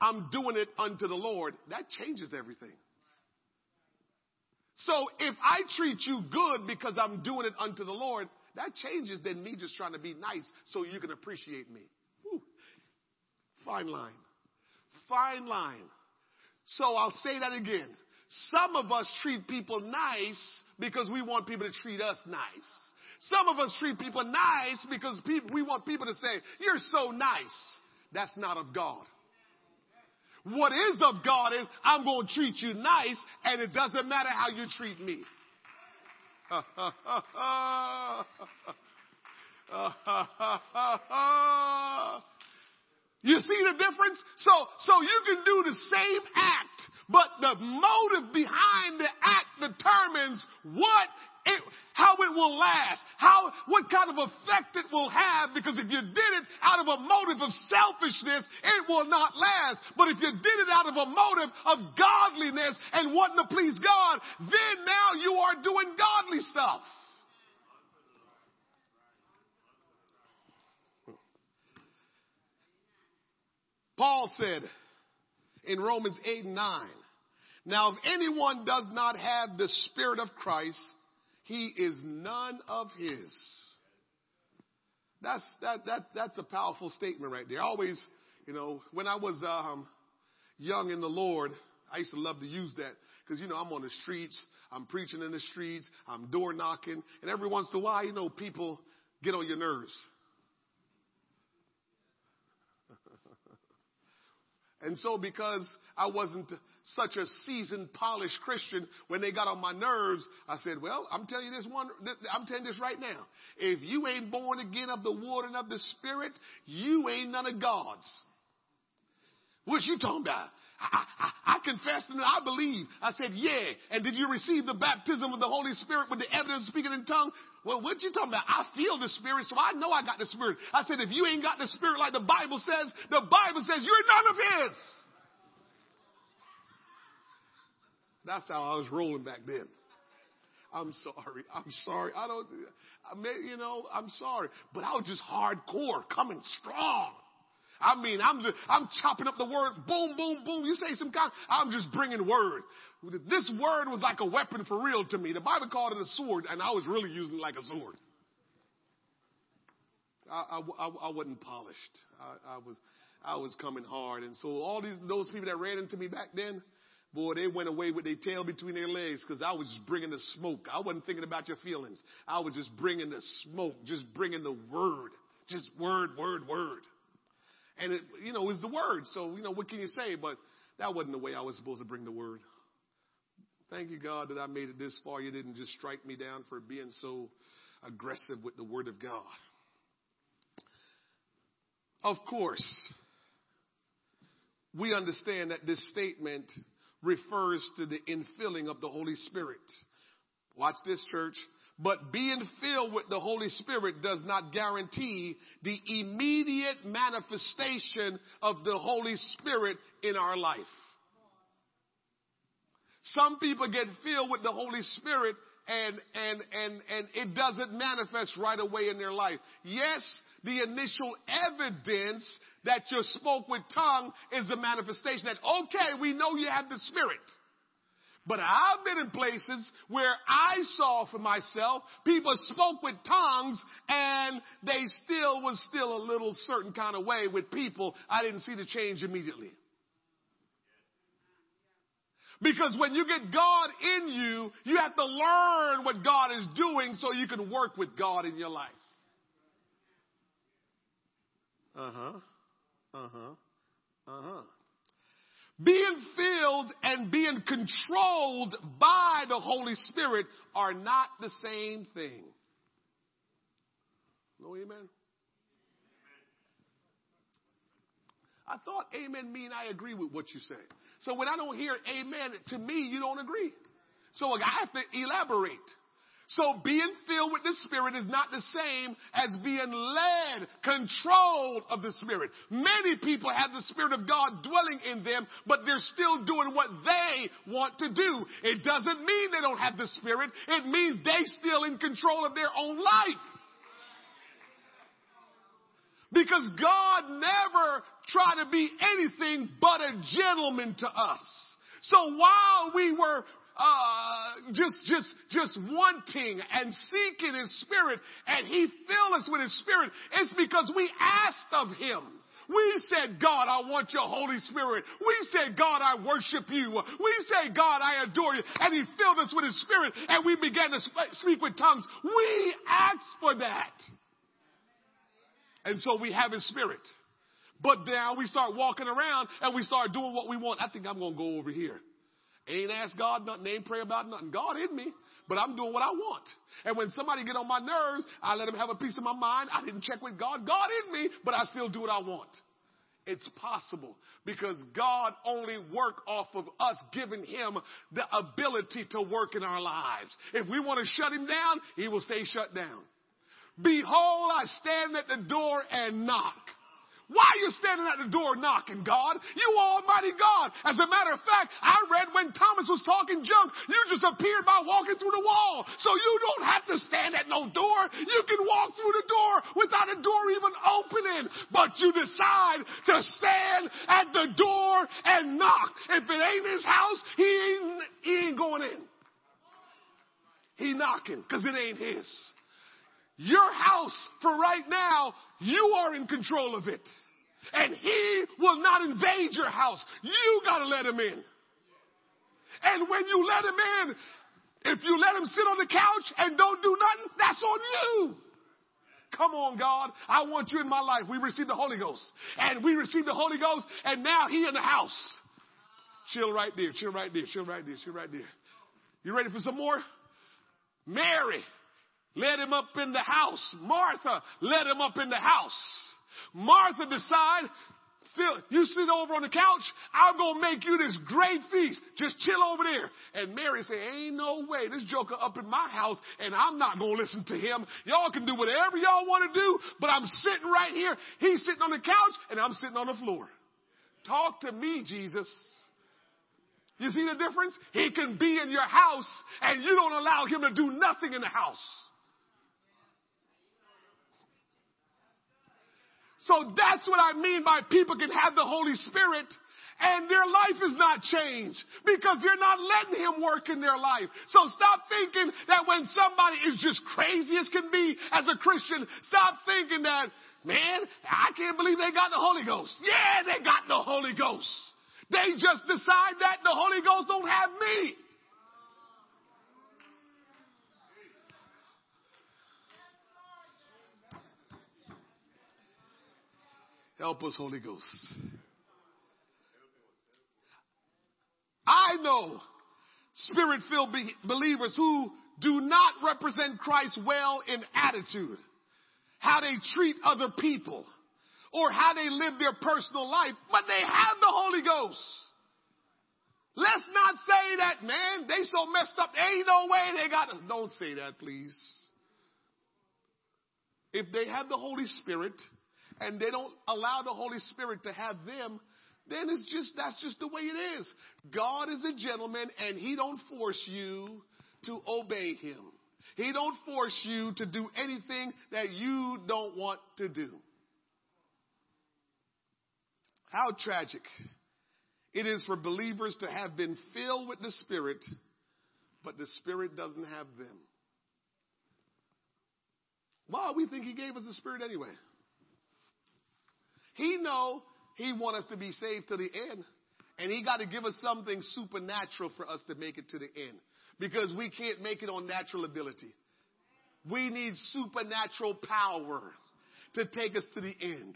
I'm doing it unto the Lord, that changes everything. So if I treat you good because I'm doing it unto the Lord, that changes than me just trying to be nice so you can appreciate me. Whew. Fine line. Fine line. So I'll say that again. Some of us treat people nice because we want people to treat us nice. Some of us treat people nice because we want people to say, you're so nice. That's not of God. What is of God is I'm going to treat you nice and it doesn't matter how you treat me. You see the difference? So, so you can do the same act, but the motive behind the act determines what it, how it will last, how, what kind of effect it will have, because if you did it out of a motive of selfishness, it will not last. But if you did it out of a motive of godliness and wanting to please God, then now you are doing godly stuff. Paul said in Romans 8 and 9, now if anyone does not have the Spirit of Christ, he is none of his. That's, that, that, that's a powerful statement right there. I always, you know, when I was um, young in the Lord, I used to love to use that because, you know, I'm on the streets, I'm preaching in the streets, I'm door knocking, and every once in a while, you know, people get on your nerves. and so because I wasn't such a seasoned, polished Christian, when they got on my nerves, I said, well, I'm telling you this one, I'm telling this right now. If you ain't born again of the water and of the spirit, you ain't none of God's. What you talking about? I, I, I confessed and I believe. I said, yeah. And did you receive the baptism of the Holy Spirit with the evidence speaking in tongues? Well, what you talking about? I feel the Spirit, so I know I got the Spirit. I said, if you ain't got the Spirit like the Bible says, the Bible says you're none of His. That's how I was rolling back then. I'm sorry. I'm sorry. I don't, I may, you know, I'm sorry. But I was just hardcore, coming strong. I mean, I'm just, I'm chopping up the word, boom, boom, boom. You say some kind, I'm just bringing word. This word was like a weapon for real to me. The Bible called it a sword, and I was really using it like a sword. I, I, I wasn't polished. I, I was, I was coming hard. And so all these, those people that ran into me back then, boy, they went away with their tail between their legs because I was just bringing the smoke. I wasn't thinking about your feelings. I was just bringing the smoke, just bringing the word, just word, word, word. And it, you know, was the word. So, you know, what can you say? But that wasn't the way I was supposed to bring the word. Thank you, God, that I made it this far. You didn't just strike me down for being so aggressive with the word of God. Of course, we understand that this statement refers to the infilling of the Holy Spirit. Watch this, church. But being filled with the Holy Spirit does not guarantee the immediate manifestation of the Holy Spirit in our life. Some people get filled with the Holy Spirit and, and, and, and it doesn't manifest right away in their life. Yes, the initial evidence that you spoke with tongue is a manifestation that, okay, we know you have the Spirit. But I've been in places where I saw for myself, people spoke with tongues and they still was still a little certain kind of way with people. I didn't see the change immediately. Because when you get God in you, you have to learn what God is doing so you can work with God in your life. Uh huh. Uh huh. Uh huh. Being filled and being controlled by the Holy Spirit are not the same thing. No amen? I thought amen mean I agree with what you say. So when I don't hear amen, to me, you don't agree. So I have to elaborate. So being filled with the Spirit is not the same as being led, controlled of the Spirit. Many people have the Spirit of God dwelling in them, but they're still doing what they want to do. It doesn't mean they don't have the Spirit. It means they still in control of their own life. Because God never tried to be anything but a gentleman to us. So while we were uh, just, just, just wanting and seeking His Spirit, and He filled us with His Spirit, it's because we asked of Him. We said, God, I want your Holy Spirit. We said, God, I worship you. We say, God, I adore you. And He filled us with His Spirit, and we began to speak with tongues. We asked for that. And so we have His Spirit. But now we start walking around and we start doing what we want. I think I'm going to go over here. Ain't ask God nothing, ain't pray about nothing. God in me, but I'm doing what I want. And when somebody get on my nerves, I let them have a piece of my mind. I didn't check with God. God in me, but I still do what I want. It's possible because God only work off of us giving him the ability to work in our lives. If we want to shut him down, he will stay shut down. Behold, I stand at the door and knock. Why are you standing at the door knocking, God? You almighty God. As a matter of fact, I read when Thomas was talking junk, you just appeared by walking through the wall. So you don't have to stand at no door. You can walk through the door without a door even opening. But you decide to stand at the door and knock. If it ain't his house, he ain't, he ain't going in. He knocking because it ain't his. Your house for right now, you are in control of it. And he will not invade your house. You gotta let him in. And when you let him in, if you let him sit on the couch and don't do nothing, that's on you. Come on, God. I want you in my life. We received the Holy Ghost. And we received the Holy Ghost, and now he in the house. Chill right there, chill right there, chill right there, chill right there. You ready for some more? Mary led him up in the house. Martha let him up in the house. Martha decide, still, you sit over on the couch, I'm gonna make you this great feast. Just chill over there. And Mary said, ain't no way, this joker up in my house and I'm not gonna listen to him. Y'all can do whatever y'all wanna do, but I'm sitting right here. He's sitting on the couch and I'm sitting on the floor. Talk to me, Jesus. You see the difference? He can be in your house and you don't allow him to do nothing in the house. So that's what I mean by people can have the Holy Spirit and their life is not changed because they're not letting him work in their life. So stop thinking that when somebody is just crazy as can be as a Christian, stop thinking that, man, I can't believe they got the Holy Ghost. Yeah, they got the Holy Ghost. They just decide that the Holy Ghost don't have me. Help us, Holy Ghost. I know spirit filled be- believers who do not represent Christ well in attitude, how they treat other people, or how they live their personal life, but they have the Holy Ghost. Let's not say that, man, they so messed up, there ain't no way they got it. Don't say that, please. If they have the Holy Spirit and they don't allow the Holy Spirit to have them, then it's just that's just the way it is. God is a gentleman and he don't force you to obey him. He don't force you to do anything that you don't want to do. How tragic it is for believers to have been filled with the Spirit, but the Spirit doesn't have them. Why we think He gave us the Spirit anyway? He know He want us to be saved to the end, and He got to give us something supernatural for us to make it to the end, because we can't make it on natural ability. We need supernatural power to take us to the end.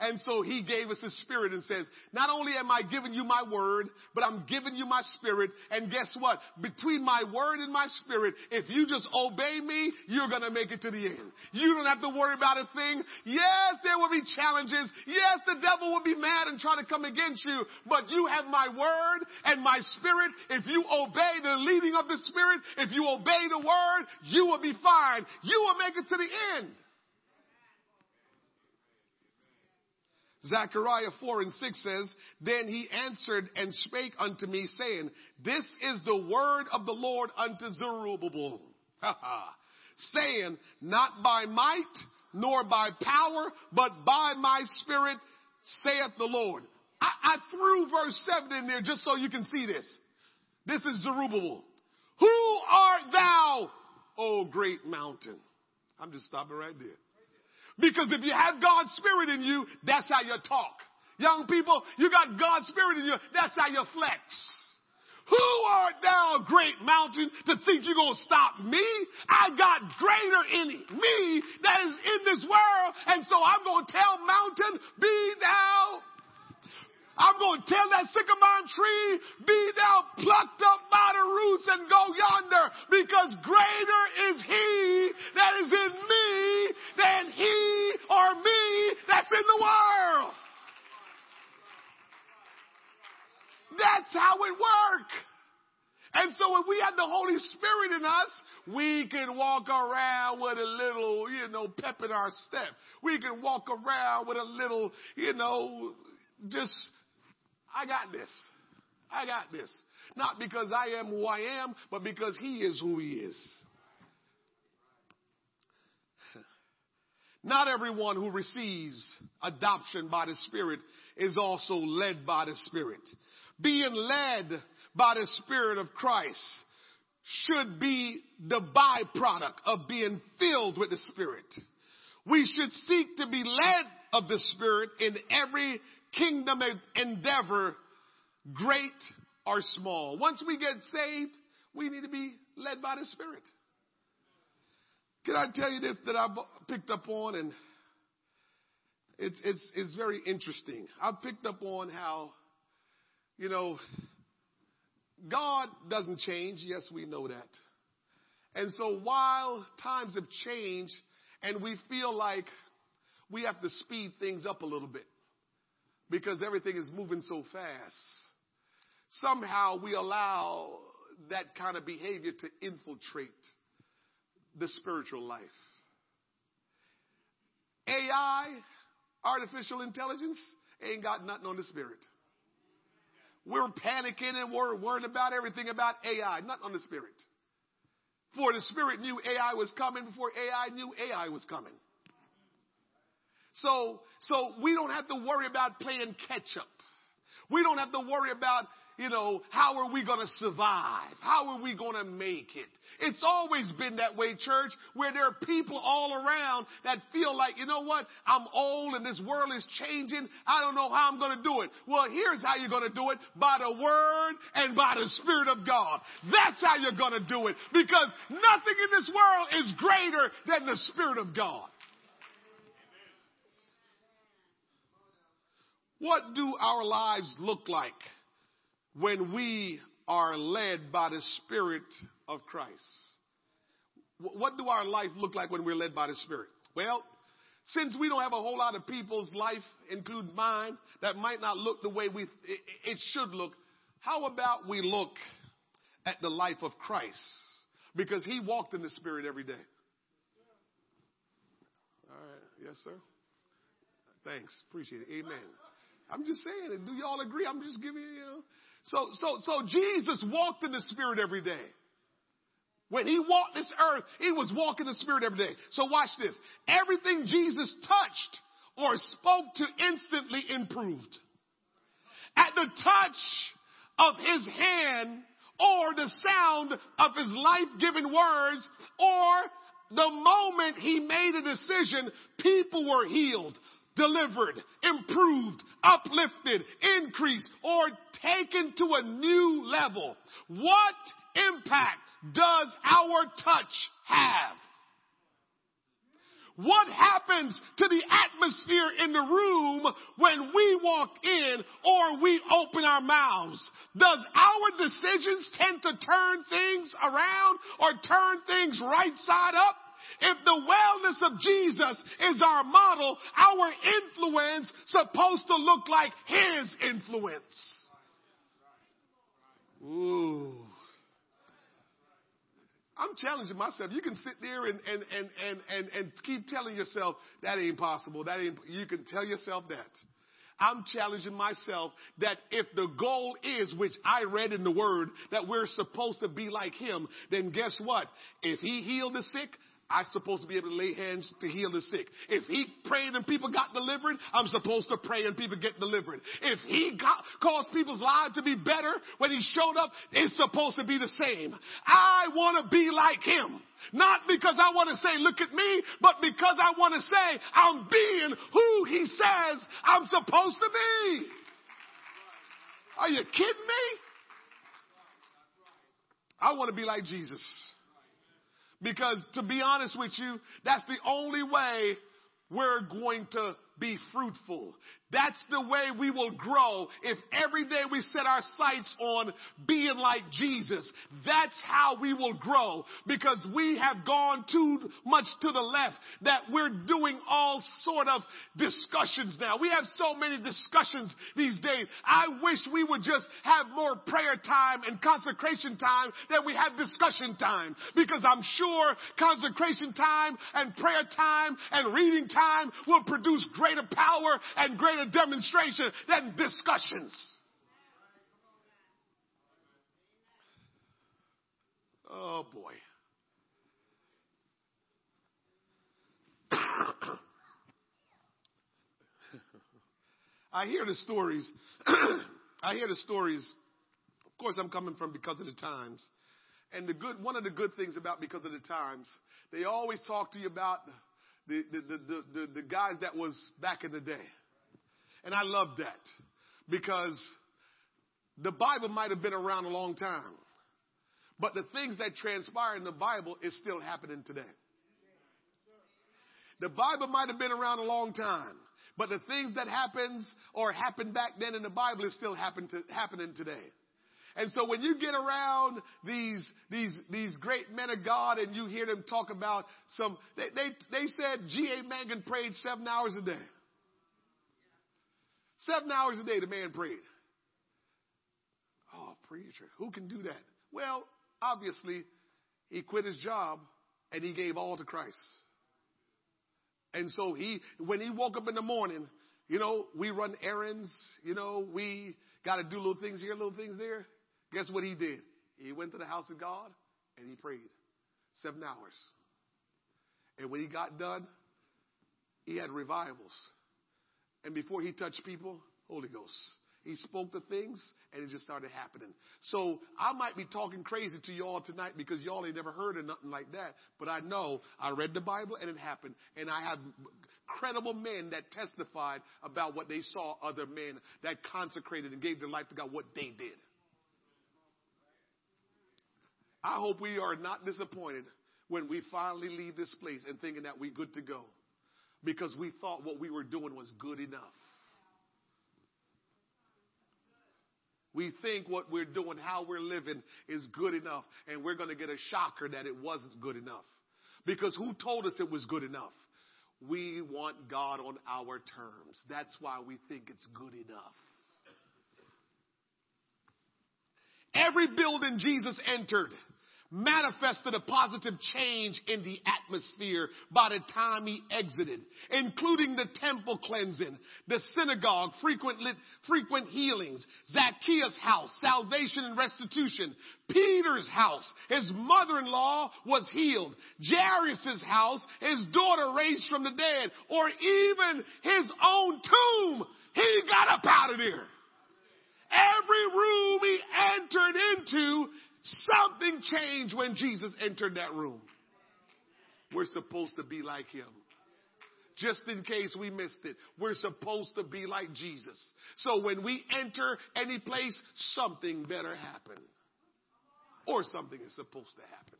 And so he gave us his spirit and says, not only am I giving you my word, but I'm giving you my spirit. And guess what? Between my word and my spirit, if you just obey me, you're going to make it to the end. You don't have to worry about a thing. Yes, there will be challenges. Yes, the devil will be mad and try to come against you, but you have my word and my spirit. If you obey the leading of the spirit, if you obey the word, you will be fine. You will make it to the end. Zechariah 4 and 6 says, Then he answered and spake unto me, saying, This is the word of the Lord unto Zerubbabel, saying, Not by might, nor by power, but by my spirit, saith the Lord. I, I threw verse 7 in there just so you can see this. This is Zerubbabel. Who art thou, O great mountain? I'm just stopping right there. Because if you have God's Spirit in you, that's how you talk. Young people, you got God's Spirit in you, that's how you flex. Who art thou, great mountain, to think you're going to stop me? I got greater in me that is in this world, and so I'm going to tell mountain, be thou I'm going to tell that sycamore tree, be thou plucked up by the roots and go yonder, because greater is he that is in me than he or me that's in the world. That's how it works. And so if we have the Holy Spirit in us, we can walk around with a little, you know, pep in our step. We can walk around with a little, you know, just I got this. I got this. Not because I am who I am, but because He is who He is. Not everyone who receives adoption by the Spirit is also led by the Spirit. Being led by the Spirit of Christ should be the byproduct of being filled with the Spirit. We should seek to be led of the Spirit in every kingdom endeavor, great or small. Once we get saved, we need to be led by the Spirit. Can I tell you this that I've picked up on and it's, it's, it's very interesting. I've picked up on how, you know, God doesn't change. Yes, we know that. And so while times have changed and we feel like we have to speed things up a little bit, because everything is moving so fast. Somehow we allow that kind of behavior to infiltrate the spiritual life. AI, artificial intelligence, ain't got nothing on the spirit. we're panicking and we're worried about everything about AI, not on the Spirit. For the Spirit knew AI was coming before AI knew AI was coming. So, so we don't have to worry about playing catch up. We don't have to worry about you know, how are we going to survive? How are we going to make it? It's always been that way, church, where there are people all around that feel like, you know what? I'm old and this world is changing. I don't know how I'm going to do it. Well, here's how you're going to do it by the word and by the spirit of God. That's how you're going to do it because nothing in this world is greater than the spirit of God. What do our lives look like? when we are led by the Spirit of Christ. What do our life look like when we're led by the Spirit? Well, since we don't have a whole lot of people's life, include mine, that might not look the way we it should look, how about we look at the life of Christ? Because he walked in the Spirit every day. All right. Yes, sir. Thanks. Appreciate it. Amen. I'm just saying it. Do y'all agree? I'm just giving you, know. So, so, so Jesus walked in the Spirit every day. When he walked this earth, he was walking the Spirit every day. So watch this. Everything Jesus touched or spoke to instantly improved. At the touch of his hand or the sound of his life-giving words or the moment he made a decision, people were healed, delivered, improved, uplifted, increased, or taken to a new level. What impact does our touch have? What happens to the atmosphere in the room when we walk in or we open our mouths? Does our decisions tend to turn things around or turn things right side up? If the wellness of Jesus is our model, our influence supposed to look like his influence. Ooh. I'm challenging myself. You can sit there and, and, and, and, and, and keep telling yourself that ain't possible. That ain't, you can tell yourself that. I'm challenging myself that if the goal is, which I read in the word, that we're supposed to be like him, then guess what? If he healed the sick, I'm supposed to be able to lay hands to heal the sick. If he prayed and people got delivered, I'm supposed to pray and people get delivered. If he got, caused people's lives to be better when he showed up, it's supposed to be the same. I want to be like him. Not because I want to say, look at me, but because I want to say, I'm being who he says I'm supposed to be. Are you kidding me? I want to be like Jesus. Because to be honest with you, that's the only way we're going to be fruitful. That's the way we will grow if every day we set our sights on being like Jesus. That's how we will grow because we have gone too much to the left that we're doing all sort of discussions now. We have so many discussions these days. I wish we would just have more prayer time and consecration time than we have discussion time because I'm sure consecration time and prayer time and reading time will produce greater power and greater greater demonstration than discussions. Oh boy. I hear the stories. I hear the stories. Of course, I'm coming from because of the times. And the good, one of the good things about because of the times, they always talk to you about the, the, the, the, the guys that was back in the day. And I love that because the Bible might have been around a long time, but the things that transpire in the Bible is still happening today. The Bible might have been around a long time, but the things that happens or happened back then in the Bible is still happen to, happening today. And so when you get around these, these, these great men of God and you hear them talk about some, they, they, they said G.A. Mangun prayed seven hours a day. Seven hours a day the man prayed. Oh, preacher, who can do that? Well, obviously, he quit his job and he gave all to Christ. And so he, when he woke up in the morning, You know, we run errands. You know, we got to do little things here, little things there. Guess what he did? He went to the house of God and he prayed seven hours. And when he got done, he had revivals. And before he touched people, Holy Ghost. He spoke the things and it just started happening. So I might be talking crazy to you all tonight because y'all ain't never heard of nothing like that. But I know I read the Bible and it happened. And I have credible men that testified about what they saw other men that consecrated and gave their life to God, what they did. I hope we are not disappointed when we finally leave this place and thinking that we're good to go because we thought what we were doing was good enough. We think what we're doing, how we're living is good enough, and we're going to get a shocker that it wasn't good enough. Because who told us it was good enough? We want God on our terms. That's why we think it's good enough. Every building Jesus entered, manifested a positive change in the atmosphere by the time he exited, including the temple cleansing, the synagogue, frequent, frequent healings, Zacchaeus' house, salvation and restitution, Peter's house, his mother-in-law was healed, Jairus' house, his daughter raised from the dead, or even his own tomb, he got up out of there. Every room he entered into, Something changed when Jesus entered that room. We're supposed to be like him. Just in case we missed it, we're supposed to be like Jesus. So when we enter any place, something better happen. Or something is supposed to happen.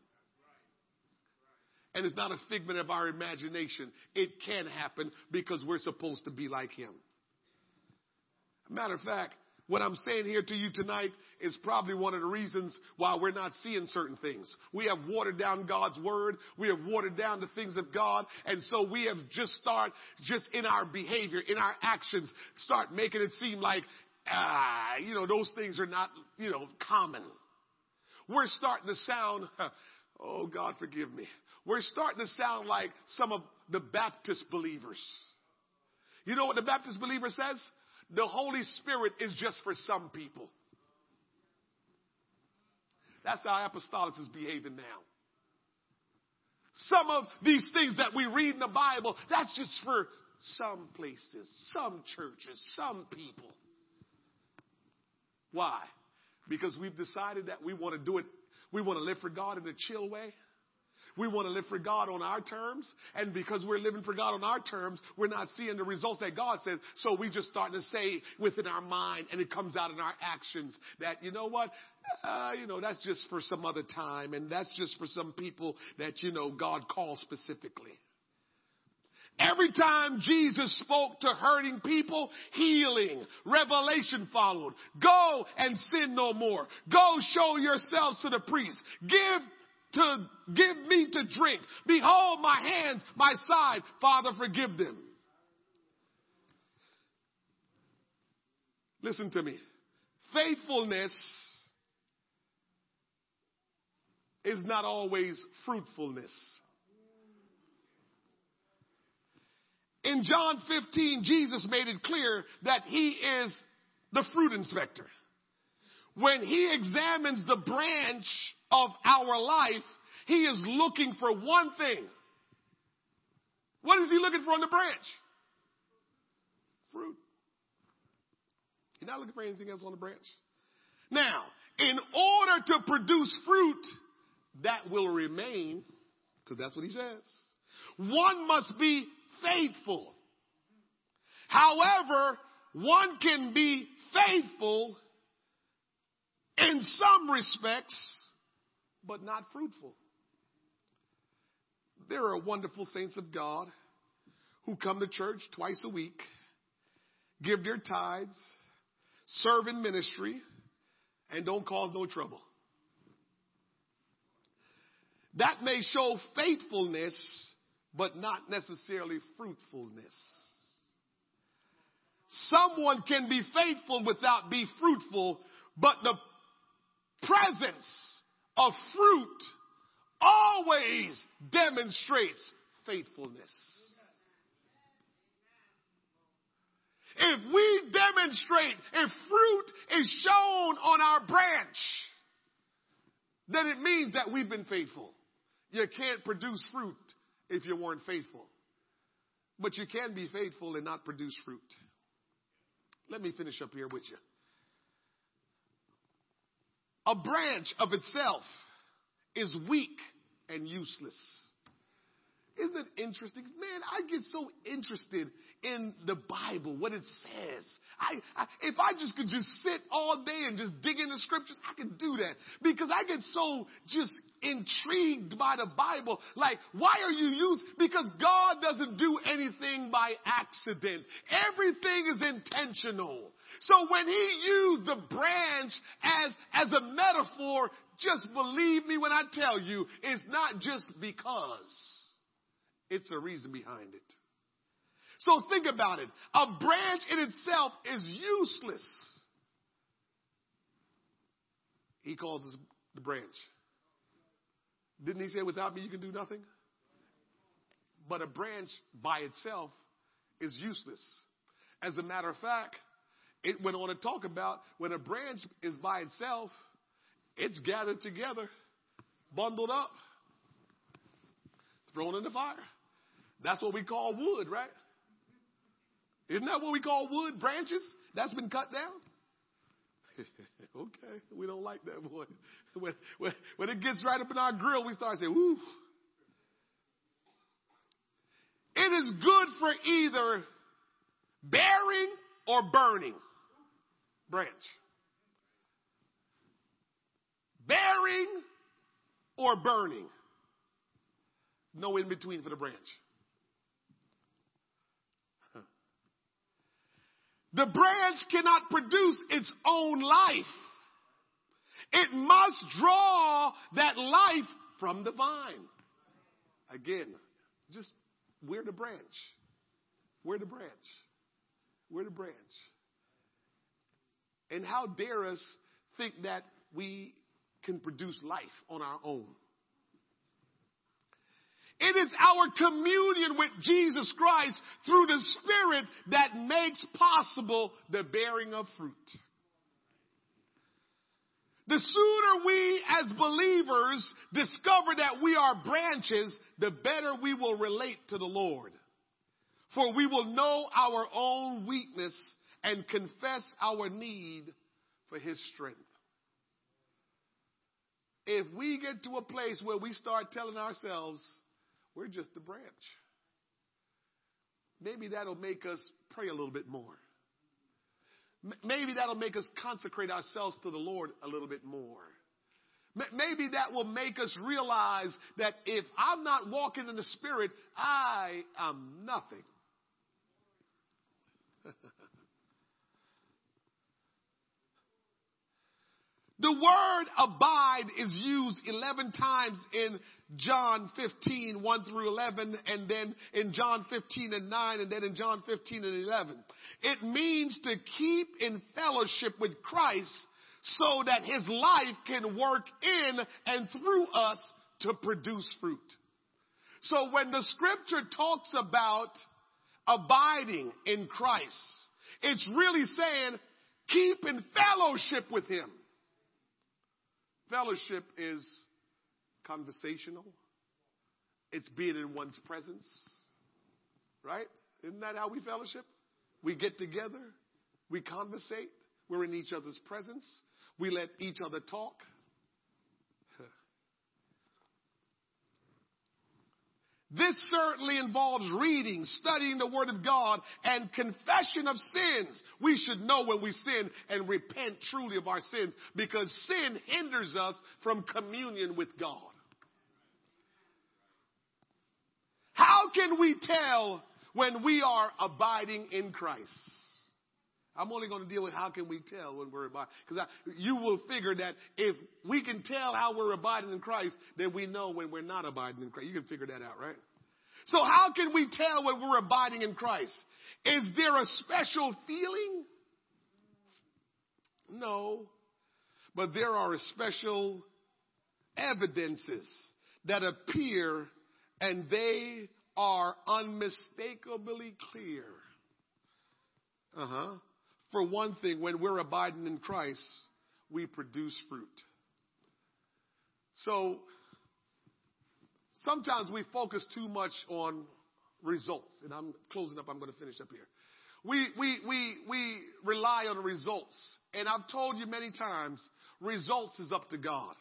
And it's not a figment of our imagination. It can happen because we're supposed to be like him. Matter of fact, what I'm saying here to you tonight is probably one of the reasons why we're not seeing certain things. We have watered down God's word. We have watered down the things of God. And so we have just start, just in our behavior, in our actions, start making it seem like, ah, you know, those things are not, you know, common. We're starting to sound, oh God forgive me. We're starting to sound like some of the Baptist believers. You know what the Baptist believer says? The Holy Spirit is just for some people. That's how apostolics is behaving now. Some of these things that we read in the Bible, that's just for some places, some churches, some people. Why? Because we've decided that we want to do it, we want to live for God in a chill way. We want to live for God on our terms. And because we're living for God on our terms, we're not seeing the results that God says. So we just start to say within our mind and it comes out in our actions that, you know what? Uh, you know, that's just for some other time. And that's just for some people that, you know, God calls specifically. Every time Jesus spoke to hurting people, healing, revelation followed. Go and sin no more. Go show yourselves to the priest. Give to give me to drink. Behold my hands, my side. Father, forgive them. Listen to me. Faithfulness is not always fruitfulness. In John 15, Jesus made it clear that he is the fruit inspector. When he examines the branch of our life, he is looking for one thing. What is he looking for on the branch? Fruit. He's not looking for anything else on the branch. Now, in order to produce fruit that will remain, because that's what he says, one must be faithful. However, one can be faithful in some respects, but not fruitful. There are wonderful saints of God who come to church twice a week, give their tithes, serve in ministry, and don't cause no trouble. That may show faithfulness, but not necessarily fruitfulness. Someone can be faithful without be fruitful, but the presence of fruit always demonstrates faithfulness. If we demonstrate, if fruit is shown on our branch, then it means that we've been faithful. You can't produce fruit if you weren't faithful. But you can be faithful and not produce fruit. Let me finish up here with you. A branch of itself is weak and useless. Isn't it interesting? Man, I get so interested in the Bible, what it says. I, I, if I just could just sit all day and just dig in the scriptures, I could do that because I get so just intrigued by the Bible. Like, why are you used? Because God doesn't do anything by accident. Everything is intentional. So when he used the branch as, as a metaphor, just believe me when I tell you, it's not just because. It's a reason behind it. So think about it. A branch in itself is useless. He calls us the branch. Didn't he say, without me, you can do nothing? But a branch by itself is useless. As a matter of fact, it went on to talk about when a branch is by itself, it's gathered together, bundled up, thrown in the fire. That's what we call wood, right? Isn't that what we call wood? Branches? That's been cut down? okay, we don't like that boy. When, when, when it gets right up in our grill, we start saying, "Woof." It is good for either bearing or burning. Branch. Bearing or burning. No in between for the branch. The branch cannot produce its own life. It must draw that life from the vine. Again, just we're the branch. We're the branch. We're the branch. And how dare us think that we can produce life on our own? It is our communion with Jesus Christ through the Spirit that makes possible the bearing of fruit. The sooner we as believers discover that we are branches, the better we will relate to the Lord. For we will know our own weakness and confess our need for His strength. If we get to a place where we start telling ourselves, we're just a branch. Maybe that'll make us pray a little bit more. Maybe that'll make us consecrate ourselves to the Lord a little bit more. Maybe that will make us realize that if I'm not walking in the Spirit, I am nothing. the word abide is used 11 times in John 15, 1 through 11, and then in John 15 and 9, and then in John 15 and 11. It means to keep in fellowship with Christ so that his life can work in and through us to produce fruit. So when the scripture talks about abiding in Christ, it's really saying keep in fellowship with him. Fellowship is conversational. It's being in one's presence. Right? Isn't that how we fellowship? We get together, we conversate, we're in each other's presence, we let each other talk. This certainly involves reading, studying the Word of God, and confession of sins. We should know when we sin and repent truly of our sins because sin hinders us from communion with God. How can we tell when we are abiding in Christ? I'm only going to deal with how can we tell when we're abiding. Because you will figure that if we can tell how we're abiding in Christ, then we know when we're not abiding in Christ. You can figure that out, right? So how can we tell when we're abiding in Christ? Is there a special feeling? No. But there are special evidences that appear and they are unmistakably clear. Uh huh. For one thing, when we're abiding in Christ, we produce fruit. So sometimes we focus too much on results. And I'm closing up, I'm going to finish up here. We, we, we, we rely on results. And I've told you many times, results is up to God.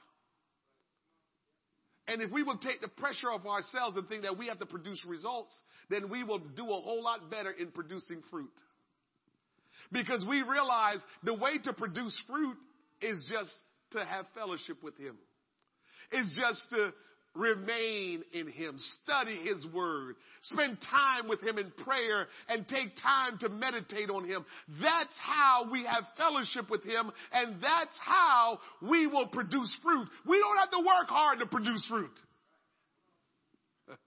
And if we will take the pressure off ourselves and think that we have to produce results, then we will do a whole lot better in producing fruit. Because we realize the way to produce fruit is just to have fellowship with Him. It's just to remain in Him, study His Word, spend time with Him in prayer, and take time to meditate on Him. That's how we have fellowship with Him, and that's how we will produce fruit. We don't have to work hard to produce fruit.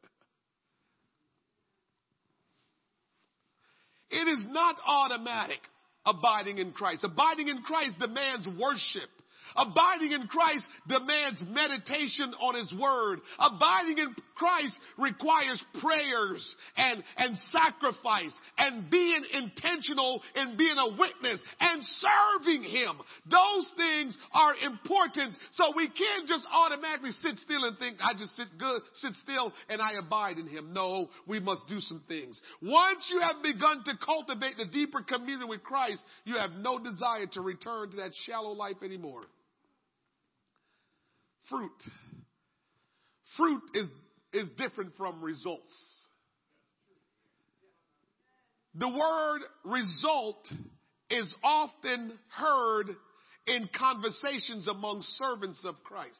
it is not automatic abiding in Christ. Abiding in Christ demands worship. Abiding in Christ demands meditation on His Word. Abiding in Christ requires prayers and, and sacrifice and being intentional in being a witness and serving Him. Those things are important. So we can't just automatically sit still and think, I just sit good, sit still and I abide in Him. No, we must do some things. Once you have begun to cultivate the deeper communion with Christ, you have no desire to return to that shallow life anymore fruit. Fruit is, is different from results. The word result is often heard in conversations among servants of Christ.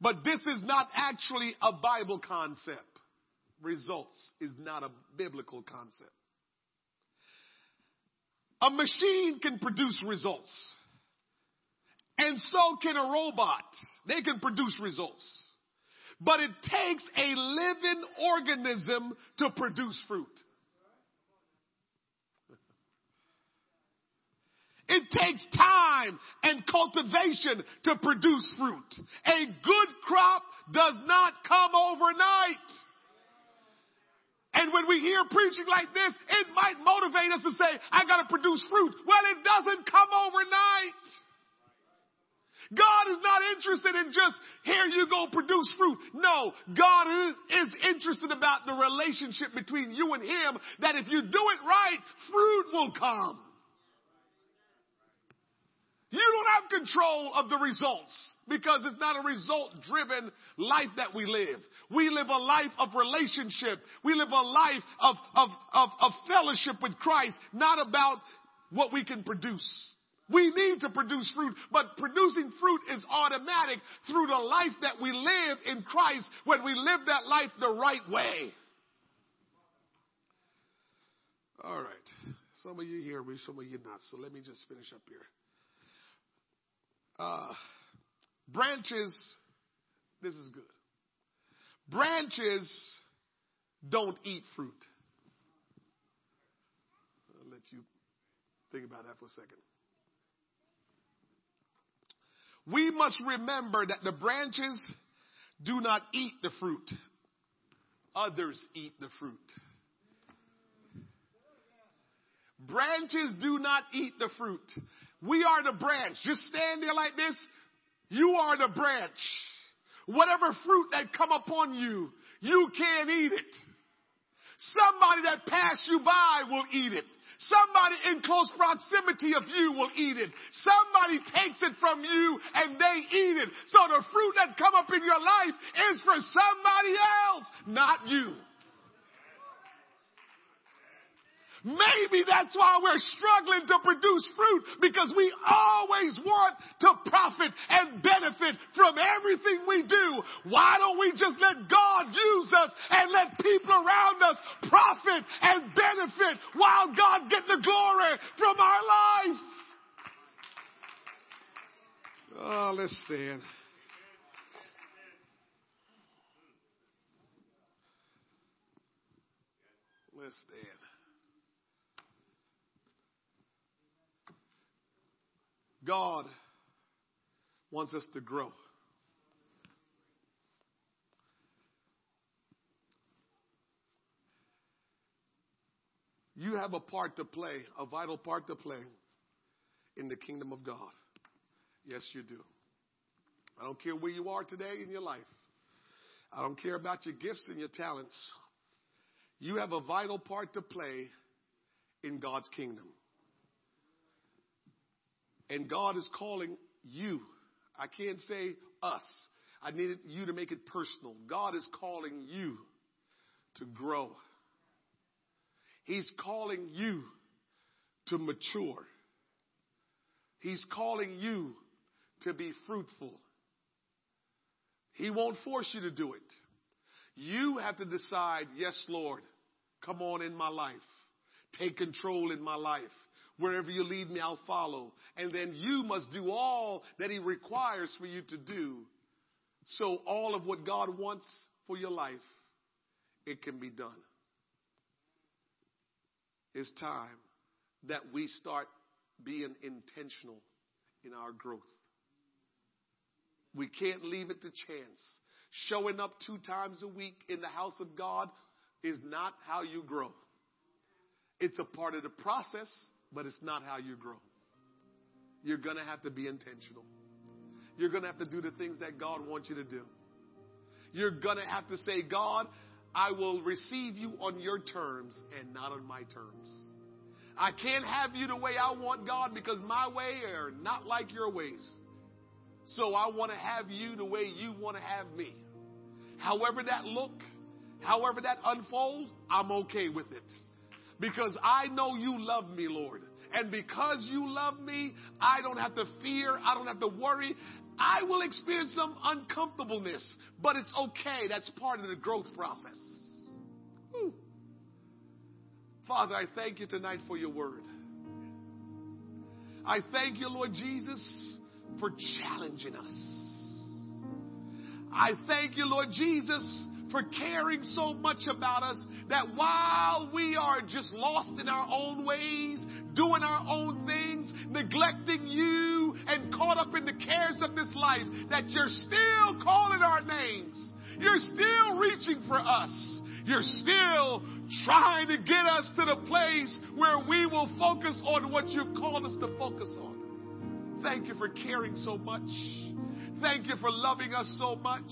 But this is not actually a Bible concept. Results is not a biblical concept. A machine can produce results. And so can a robot. They can produce results. But it takes a living organism to produce fruit. It takes time and cultivation to produce fruit. A good crop does not come overnight. And when we hear preaching like this, it might motivate us to say, I gotta produce fruit. Well, it doesn't come overnight. God is not interested in just, here you go, produce fruit. No, God is, is interested about the relationship between you and Him, that if you do it right, fruit will come. You don't have control of the results because it's not a result driven life that we live. We live a life of relationship. We live a life of, of, of, of fellowship with Christ, not about what we can produce. We need to produce fruit, but producing fruit is automatic through the life that we live in Christ when we live that life the right way. All right. Some of you hear me, some of you not. So let me just finish up here. Uh, branches, this is good. Branches don't eat fruit. I'll let you think about that for a second. We must remember that the branches do not eat the fruit. Others eat the fruit. Branches do not eat the fruit. We are the branch. Just stand there like this. You are the branch. Whatever fruit that come upon you, you can't eat it. Somebody that passed you by will eat it. Somebody in close proximity of you will eat it. Somebody takes it from you and they eat it. So the fruit that come up in your life is for somebody else, not you. Maybe that's why we're struggling to produce fruit because we always want to profit and benefit from everything we do. Why don't we just let God use us and let people around us profit and benefit while God get the glory from our life? Oh, let's stand. Let's stand. God wants us to grow. You have a part to play, a vital part to play in the kingdom of God. Yes, you do. I don't care where you are today in your life. I don't care about your gifts and your talents. You have a vital part to play in God's kingdom. And God is calling you. I can't say us. I needed you to make it personal. God is calling you to grow. He's calling you to mature. He's calling you to be fruitful. He won't force you to do it. You have to decide, yes, Lord, come on in my life. Take control in my life. Wherever you lead me, I'll follow. And then you must do all that He requires for you to do. So all of what God wants for your life, it can be done. It's time that we start being intentional in our growth. We can't leave it to chance. Showing up two times a week in the house of God is not how you grow. It's a part of the process, but it's not how you grow. You're going to have to be intentional. You're going to have to do the things that God wants you to do. You're going to have to say, God, I will receive you on your terms and not on my terms. I can't have you the way I want, God, because my way are not like your ways. So I want to have you the way you want to have me. However that look, however that unfold, I'm okay with it. Because I know you love me, Lord. And because you love me, I don't have to fear. I don't have to worry. I will experience some uncomfortableness, but it's okay. That's part of the growth process. Whew. Father, I thank you tonight for your word. I thank you, Lord Jesus, for challenging us. I thank you, Lord Jesus, for caring so much about us that while we are just lost in our own ways, doing our own things, neglecting you, and caught up in the cares of this life, that you're still calling our names. You're still reaching for us. You're still trying to get us to the place where we will focus on what you've called us to focus on. Thank you for caring so much. Thank you for loving us so much.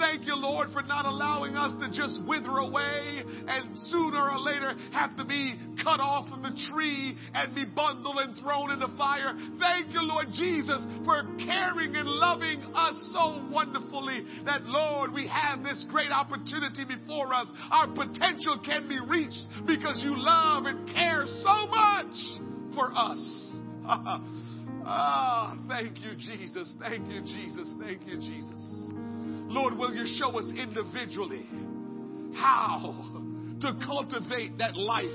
Thank you, Lord, for not allowing us to just wither away and sooner or later have to be cut off of the tree and be bundled and thrown in the fire. Thank you, Lord Jesus, for caring and loving us so wonderfully that, Lord, we have this great opportunity before us. Our potential can be reached because you love and care so much for us. Ah, oh, thank you, Jesus. Thank you, Jesus. Thank you, Jesus. Lord, will you show us individually how to cultivate that life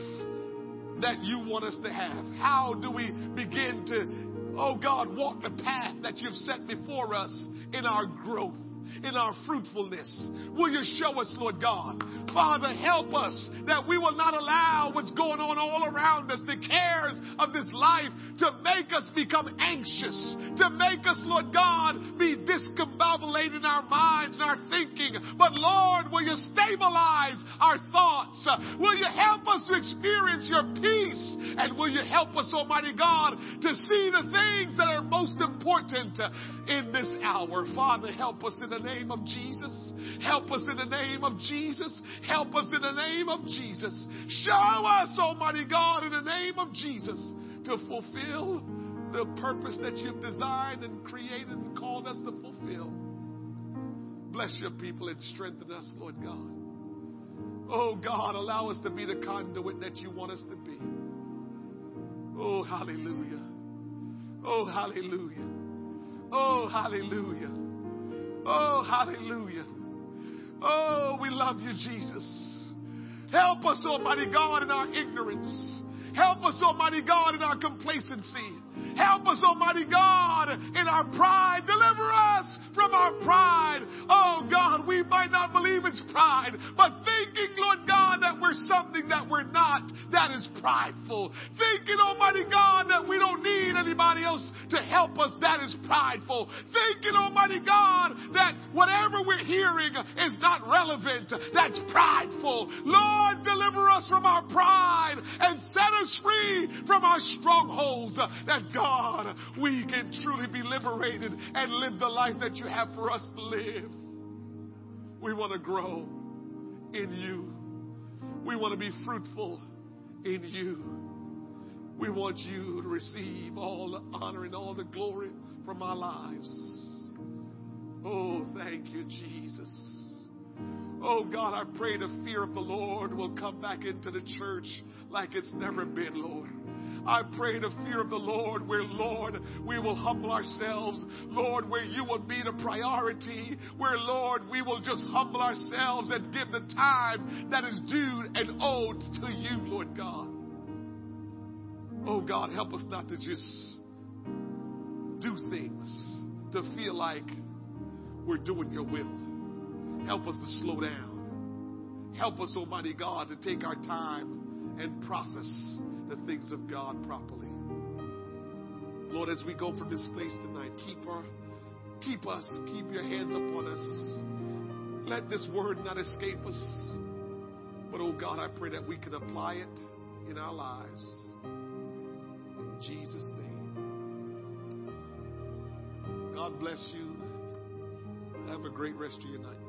that you want us to have? How do we begin to, oh God, walk the path that you've set before us in our growth? In our fruitfulness. Will you show us, Lord God? Father, help us that we will not allow what's going on all around us, the cares of this life, to make us become anxious, to make us, Lord God, be discombobulated in our minds and our thinking. But Lord, will you stabilize our thoughts? Will you help us to experience your peace? And will you help us, Almighty God, to see the things that are most important in this hour? Father, help us in the name of Jesus. Help us in the name of Jesus. Help us in the name of Jesus. Show us, Almighty God, in the name of Jesus to fulfill the purpose that you've designed and created and called us to fulfill. Bless your people and strengthen us, Lord God. Oh God, allow us to be the conduit that you want us to be. Oh, hallelujah. Oh, hallelujah. Oh, hallelujah. Hallelujah. Oh, we love you, Jesus. Help us, Almighty God, in our ignorance. Help us, Almighty God, in our complacency. Help us, Almighty God, in our pride. Deliver us from our pride. Oh God, we might not believe it's pride, but thinking, Lord God, that we're something that we're not, that is prideful. Thinking, Almighty God, that we don't need anybody else to help us that is prideful. Thinking, Almighty God, that whatever we're hearing is not relevant. That's prideful. Lord, deliver us from our pride and set us free from our strongholds. Uh, that God, we can truly be liberated and live the life that you have for us to live. We want to grow in you. We want to be fruitful in you. We want you to receive all the honor and all the glory from our lives. Oh, thank you, Jesus. Oh, God, I pray the fear of the Lord will come back into the church like it's never been, Lord. I pray the fear of the Lord, where, Lord, we will humble ourselves. Lord, where you will be the priority. Where, Lord, we will just humble ourselves and give the time that is due and owed to you, Lord God. Oh, God, help us not to just do things to feel like we're doing your will. Help us to slow down. Help us, Almighty God, to take our time and process the things of God properly. Lord, as we go from this place tonight, keep our keep us, keep your hands upon us. Let this word not escape us. But oh God, I pray that we can apply it in our lives. In Jesus' name. God bless you. Have a great rest of your night.